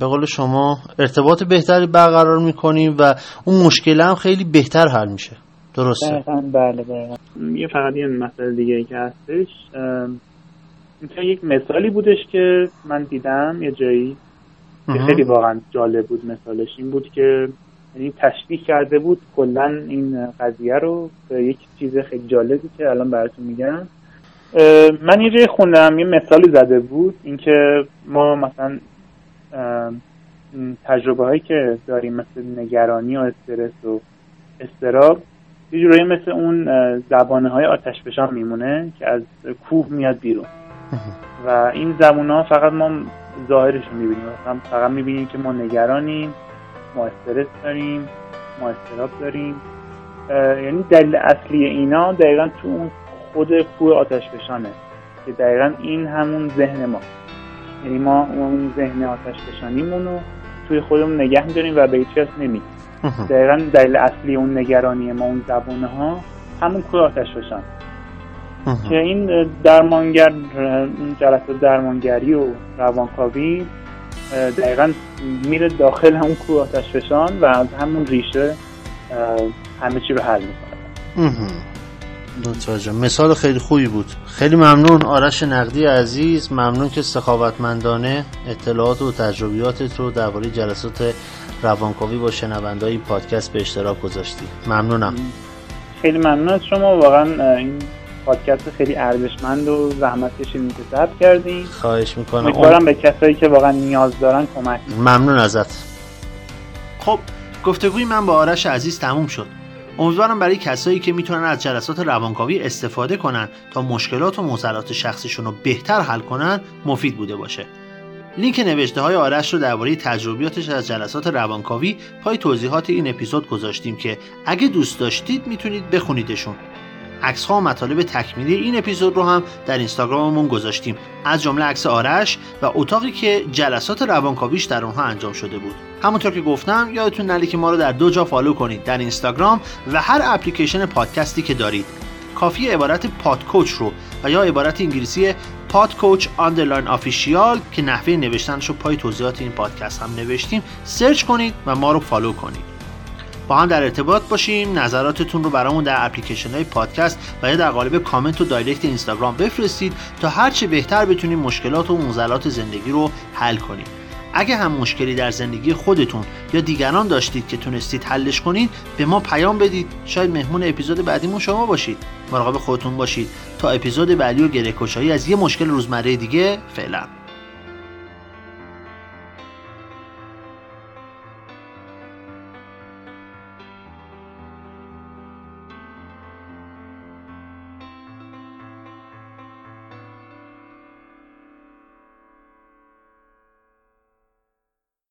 به قول شما ارتباط بهتری برقرار می‌کنیم و اون مشکل هم خیلی بهتر حل میشه. درسته؟ بله بله یه فقط یه مسئله دیگه ای که هستش اینجا یک مثالی بودش که من دیدم یه جایی که خیلی واقعا جالب بود مثالش. این بود که یعنی تشبیه کرده بود کلا این قضیه رو به یک چیز خیلی جالبی که الان براتون میگم. من یه جایی خوندم یه مثالی زده بود اینکه ما مثلا تجربه هایی که داریم مثل نگرانی و استرس و استراب یه جورایی مثل اون زبانه های آتش فشان میمونه که از کوه میاد بیرون. و این زبانه ها فقط ما ظاهرش رو می‌بینیم فقط می‌بینیم که ما نگرانیم ما استرس داریم ما استراب داریم. یعنی دلیل اصلی اینا دقیقا تو اون خود کوه آتش فشانه که دقیقا این همون ذهن ما. یعنی ما اون ذهن آتش فشانیمون رو توی خودمون نگه میداریم و به هیچ کس نمیدیم دقیقا دلیل اصلی اون نگرانی ما اون زبانه ها همون کوه آتش فشان که این درمانگر جلسات درمانگری و روانکاوی دقیقا میره داخل همون کوه آتش فشان و از همون ریشه همه چی رو حل می‌کنه. متوجه. مثال خیلی خوبی بود. خیلی ممنون. آرش نقدی عزیز. ممنون که سخاوتمندانه اطلاعات و تجربیاتت رو درباره جلسات روانکاوی با شنوندای پادکست به اشتراک گذاشتی. ممنونم. خیلی ممنون از شما. واقعا این پادکست خیلی ارزشمند و زحمت کشیدین که ضبط کردین خواهش می‌کنم. امیدوارم به کسایی که واقعا نیاز دارن کمک ممنون ازت. خب گفتگوی من با آرش عزیز تموم شد. امیدوارم برای کسایی که می‌تونن از جلسات روانکاوی استفاده کنن تا مشکلات و معضلات شخصیشون رو بهتر حل کنن مفید بوده باشه. لینک نوشته های آرش رو درباره تجربیاتش از جلسات روانکاوی پای توضیحات این اپیزود گذاشتیم که اگه دوست داشتید می‌تونید بخونیدشون. عکس ها و مطالب تکمیلی این اپیزود رو هم در اینستاگراممون گذاشتیم. از جمله عکس آرش و اتاقی که جلسات روانکاویش در اونها انجام شده بود. همونطور که گفتم یادتون نره که ما رو در دو جا follow کنید در اینستاگرام و هر اپلیکیشن پادکستی که دارید. کافی عبارت PodCoach رو و یا عبارت انگلیسی PodCoach underline official که نحوه نوشتنش رو پای توضیحات این پادکست هم نوشتیم search کنید و ما رو follow کنید. با هم در ارتباط باشیم نظراتتون رو برامون در اپلیکیشن های پادکست و یا در قالب کامنت و direct اینستاگرام بفرستید تا هرچه بهتر بتونیم مشکلات و معضلات زندگی رو حل کنیم. اگه هم مشکلی در زندگی خودتون یا دیگران داشتید که تونستید حلش کنید به ما پیام بدید. شاید مهمون اپیزود بعدیمون شما باشید. مراقب خودتون باشید تا اپیزود بعدی و گره از یه مشکل روزمره دیگه فعلا.